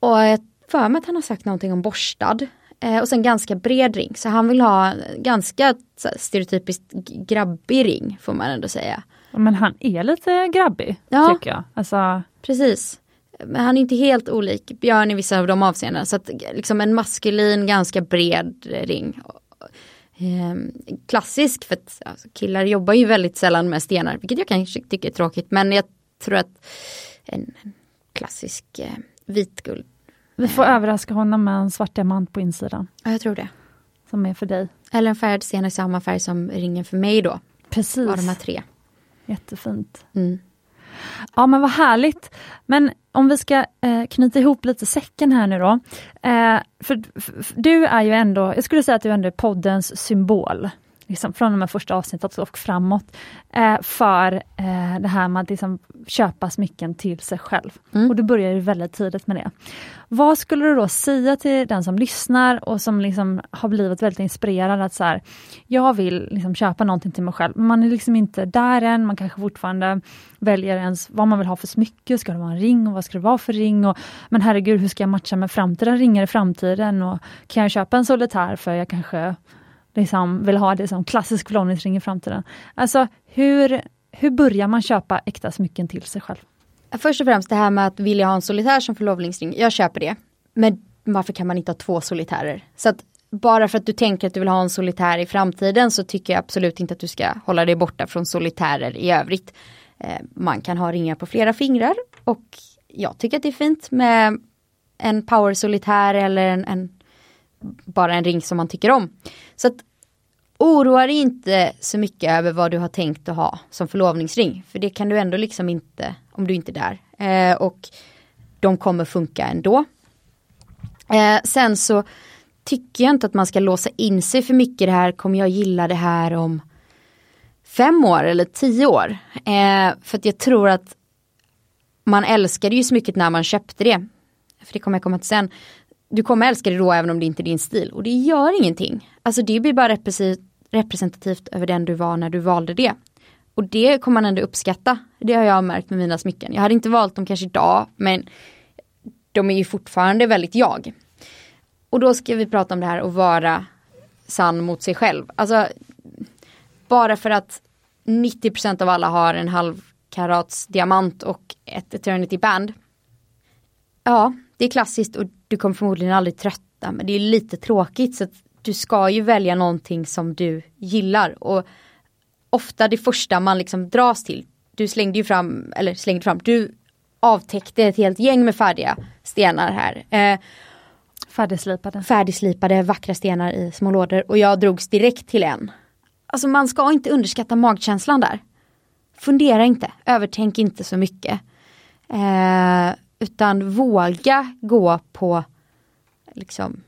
B: och jag för mig att han har sagt någonting om borstad. Eh, och sen ganska bred ring, så han vill ha ganska stereotypiskt grabbig ring får man ändå säga.
A: Men han är lite grabbig,
B: Ja.
A: tycker jag. Alltså,
B: Precis. Men han är inte helt olik Björn i vissa av de avseendena. Så att liksom en maskulin, ganska bred ring. Ehm, klassisk, för att alltså, killar jobbar ju väldigt sällan med stenar, vilket jag kanske tycker är tråkigt. Men jag tror att en, en klassisk eh, vitguld,
A: vi får överraska honom med en svart diamant på insidan,
B: ja jag tror det.
A: som är för dig.
B: Eller en färgad sten i samma färg som ringen för mig då,
A: Precis,
B: av de här tre.
A: jättefint.
B: Mm.
A: Ja men vad härligt. Men om vi ska eh, knyta ihop lite säcken här nu då. Eh, för, för, för du är ju ändå, jag skulle säga att du ändå är poddens symbol. Liksom, från och med första avsnittet och framåt. Eh, för eh, det här med att liksom, köpa smycken till sig själv.
B: Mm.
A: Och du börjar ju väldigt tidigt med det. Vad skulle du då säga till den som lyssnar och som liksom har blivit väldigt inspirerad att så här, jag vill liksom köpa någonting till mig själv, men man är liksom inte där än, man kanske fortfarande väljer ens vad man vill ha för smycke, ska det vara en ring och vad ska det vara för ring? Och, men herregud, hur ska jag matcha med framtida ringar i framtiden? Och kan jag köpa en solitär för jag kanske liksom vill ha det som klassisk förlovningsring i framtiden? Alltså hur, hur börjar man köpa äkta smycken till sig själv?
B: Först och främst det här med att vilja ha en solitär som förlovningsring, jag köper det. Men varför kan man inte ha två solitärer? Så att bara för att du tänker att du vill ha en solitär i framtiden så tycker jag absolut inte att du ska hålla dig borta från solitärer i övrigt. Eh, man kan ha ringar på flera fingrar och jag tycker att det är fint med en power solitär eller en, en bara en ring som man tycker om. Så att oroa dig inte så mycket över vad du har tänkt att ha som förlovningsring. För det kan du ändå liksom inte om du inte är där. Eh, och de kommer funka ändå. Eh, sen så tycker jag inte att man ska låsa in sig för mycket det här, kommer jag gilla det här om fem år eller tio år? Eh, för att jag tror att man älskade ju smycket när man köpte det. För det kommer jag komma till sen. Du kommer älska det då även om det inte är din stil och det gör ingenting. Alltså det blir bara representativt över den du var när du valde det. Och det kommer man ändå uppskatta. Det har jag märkt med mina smycken. Jag hade inte valt dem kanske idag men de är ju fortfarande väldigt jag. Och då ska vi prata om det här och vara sann mot sig själv. Alltså bara för att 90% av alla har en halv karats diamant och ett eternity band. Ja, det är klassiskt och du kommer förmodligen aldrig trötta men det är lite tråkigt så att du ska ju välja någonting som du gillar och ofta det första man liksom dras till. Du slängde ju fram, eller slängde fram, du avtäckte ett helt gäng med färdiga stenar här. Eh,
A: färdigslipade.
B: Färdigslipade vackra stenar i små lådor och jag drogs direkt till en. Alltså man ska inte underskatta magkänslan där. Fundera inte, övertänk inte så mycket. Eh, utan våga gå på liksom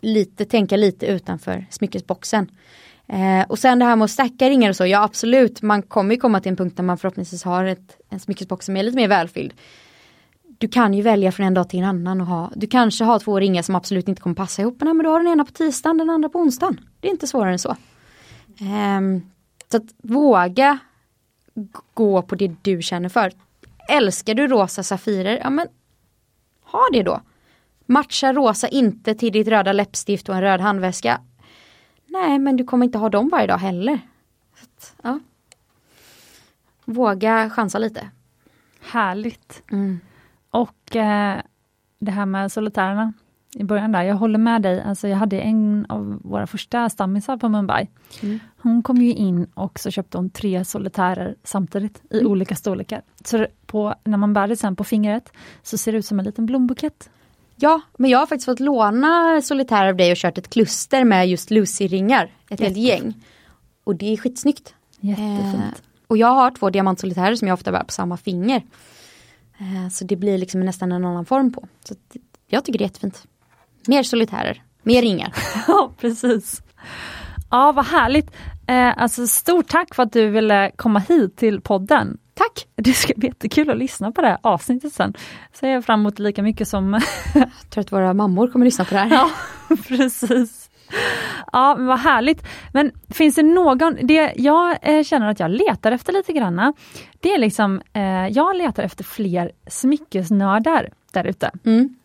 B: lite, tänka lite utanför smyckesboxen. Eh, och sen det här med att stacka ringar och så, ja absolut, man kommer ju komma till en punkt där man förhoppningsvis har ett, en smyckesbox som är lite mer välfylld. Du kan ju välja från en dag till en annan och ha, du kanske har två ringar som absolut inte kommer passa ihop, men, men du har den ena på tisdagen, den andra på onsdagen. Det är inte svårare än så. Eh, så att våga gå på det du känner för. Älskar du rosa safirer, ja men ha det då. Matcha rosa inte till ditt röda läppstift och en röd handväska. Nej, men du kommer inte ha dem varje dag heller. Att, ja. Våga chansa lite.
A: Härligt.
B: Mm.
A: Och eh, det här med solitärerna i början där, jag håller med dig. Alltså jag hade en av våra första stammisar på Mumbai.
B: Mm.
A: Hon kom ju in och så köpte hon tre solitärer samtidigt i
B: Mm.
A: olika storlekar. Så på, när man bär det sen på fingret så ser det ut som en liten blombukett.
B: Ja, men jag har faktiskt fått låna solitär av dig och kört ett kluster med just Lucy-ringar. Ett helt gäng. Och det är skitsnyggt.
A: Jättefint.
B: Eh, och jag har två diamantsolitärer som jag ofta bär på samma finger. Eh, så det blir liksom nästan en annan form på. Så jag tycker det är jättefint. Mer solitärer, mer ringar.
A: Ja, precis. Ja, vad härligt. Eh, alltså stort tack för att du ville komma hit till podden.
B: Tack!
A: Det ska bli jättekul att lyssna på det här avsnittet sen. Ser jag fram emot lika mycket som...
B: Jag tror att våra mammor kommer lyssna på det här.
A: ja, precis. Ja, men vad härligt. Men finns det någon, det jag eh, känner att jag letar efter lite granna, det är liksom, eh, jag letar efter fler smyckesnördar där ute.
B: Mm.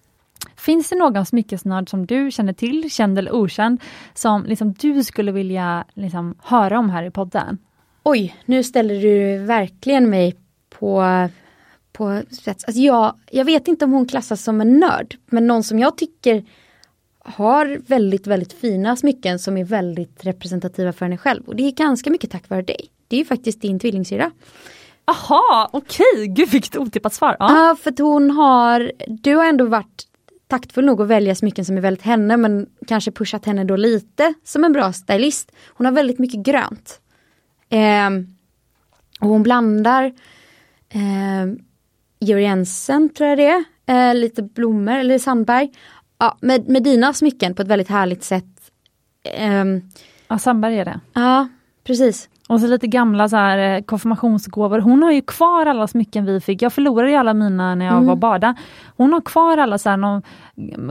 A: Finns det någon smyckesnörd som du känner till, känd eller okänd, som liksom du skulle vilja liksom, höra om här i podden?
B: Oj, nu ställer du verkligen mig på, på spets. Alltså jag, jag vet inte om hon klassas som en nörd, men någon som jag tycker har väldigt, väldigt fina smycken som är väldigt representativa för henne själv. Och det är ganska mycket tack vare dig. Det är ju faktiskt din tvillingsyrra.
A: Aha, okej, gud vilket otippat svar. Ja.
B: Ja, för att hon har, du har ändå varit taktfull nog att välja smycken som är väldigt henne men kanske pushat henne då lite som en bra stylist. Hon har väldigt mycket grönt. Ehm, och hon blandar eh, Georg Jensen tror jag det är, eh, lite blommor eller Sandberg. Ja, med, med dina smycken på ett väldigt härligt sätt. Ehm,
A: ja, Sandberg är det.
B: ja, precis.
A: Och så lite gamla så här, eh, konfirmationsgåvor. Hon har ju kvar alla smycken vi fick. Jag förlorade ju alla mina när jag
B: Mm.
A: var bada. Hon har kvar alla så här, någon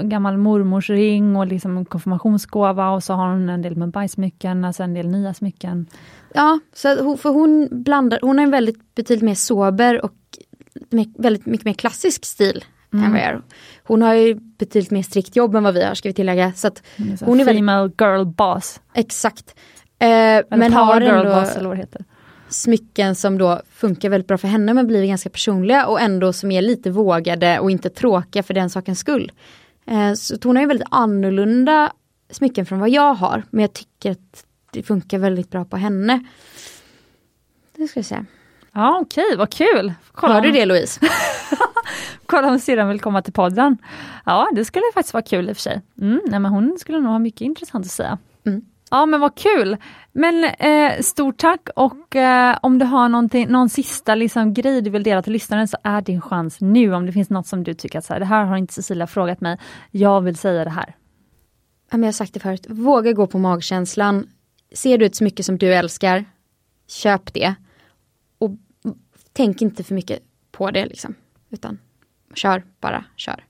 A: gammal mormors ring och liksom konfirmationsgåva och så har hon en del med bajsmycken, alltså en del nya smycken.
B: Ja, så hon, för hon blandar, hon har en väldigt betydligt mer sober och väldigt mycket mer klassisk stil än vad jag är. Hon har ju betydligt mer strikt jobb än vad vi har ska vi tillägga. Så att
A: Hon är, så här
B: Hon är väldigt-
A: female girl boss.
B: exakt. Eh, men har ändå
A: heter.
B: smycken som då funkar väldigt bra för henne men blir ganska personliga och ändå som är lite vågade och inte tråkiga för den sakens skull. Eh, så hon har ju väldigt annorlunda smycken från vad jag har men jag tycker att det funkar väldigt bra på henne. Det ska jag säga.
A: Ja okej, vad kul! Kolla
B: Hör du det Louise?
A: Kolla om syrran vill komma till podden. Ja, det skulle faktiskt vara kul i och för sig. Mm, nej, men hon skulle nog ha mycket intressant att säga.
B: Mm.
A: Ja men vad kul! Men eh, stort tack och eh, om du har någon sista liksom, grej du vill dela till lyssnaren så är din chans nu om det finns något som du tycker att så här, det här har inte Cecilia frågat mig, jag vill säga det här.
B: Jag har sagt det förut, våga gå på magkänslan. Ser du ett smycke som du älskar, köp det. Och tänk inte för mycket på det liksom, utan kör bara, kör.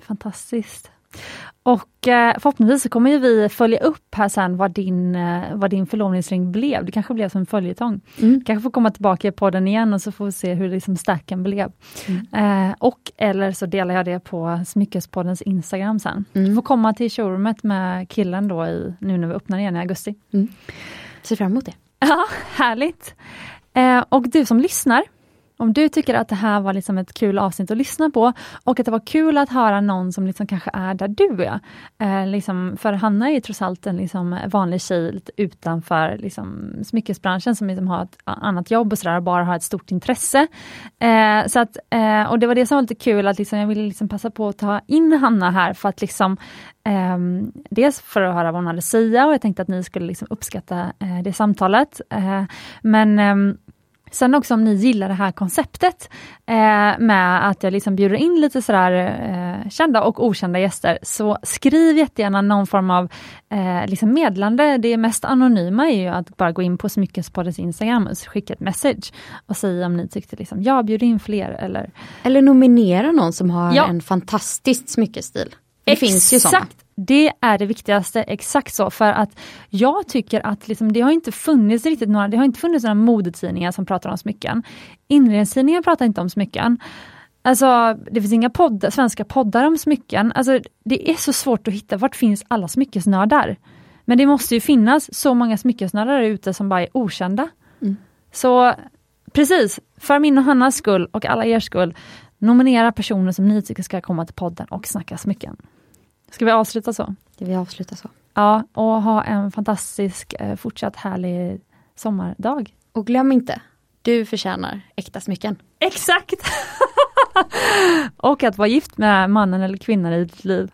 A: Fantastiskt. Och eh, förhoppningsvis så kommer vi följa upp här sen vad din, eh, vad din förlovningsring blev. Det kanske blev som en följetong. Mm. kanske får komma tillbaka på den igen och så får vi se hur liksom stacken blev. Mm. Eh, och eller så delar jag det på Smyckespoddens Instagram sen. Mm. Du får komma till showroomet med killen då i, nu när vi öppnar igen i augusti.
B: Mm. Ser fram emot det.
A: Ja, härligt. Eh, och du som lyssnar, om du tycker att det här var liksom ett kul avsnitt att lyssna på och att det var kul att höra någon som liksom kanske är där du är. Eh, liksom, för Hanna är ju trots allt en liksom vanlig tjej utanför liksom, smyckesbranschen som liksom har ett annat jobb och sådär och bara har ett stort intresse. Eh, så att, eh, och det var det som var lite kul att liksom, jag ville liksom passa på att ta in Hanna här för att liksom Um, dels för att höra vad hon hade att säga och jag tänkte att ni skulle liksom uppskatta uh, det samtalet. Uh, men um, Sen också om ni gillar det här konceptet eh, med att jag liksom bjuder in lite sådär eh, kända och okända gäster, så skriv jättegärna någon form av eh, liksom medlande. Det mest anonyma är ju att bara gå in på Smyckespoddens Instagram och skicka ett message och säga om ni tyckte liksom, ja, bjud in fler eller...
B: Eller nominera någon som har ja. en fantastisk smyckestil. Det Exakt. finns ju sådana.
A: Det är det viktigaste, exakt så. För att jag tycker att liksom, det har inte funnits riktigt några, det har inte funnits några modetidningar som pratar om smycken. Inredningstidningar pratar inte om smycken. Alltså det finns inga podd, svenska poddar om smycken. Alltså det är så svårt att hitta, vart finns alla smyckesnördar? Men det måste ju finnas så många smyckesnördar ute som bara är okända. Mm. Så precis, för min och Hannas skull och alla er skull, nominera personer som ni tycker ska komma till podden och snacka smycken. Ska vi avsluta så?
B: Ska vi avsluta så?
A: Ja, och ha en fantastisk eh, fortsatt härlig sommardag.
B: Och glöm inte, du förtjänar äkta smycken.
A: Exakt! och att vara gift med mannen eller kvinnan i ditt liv.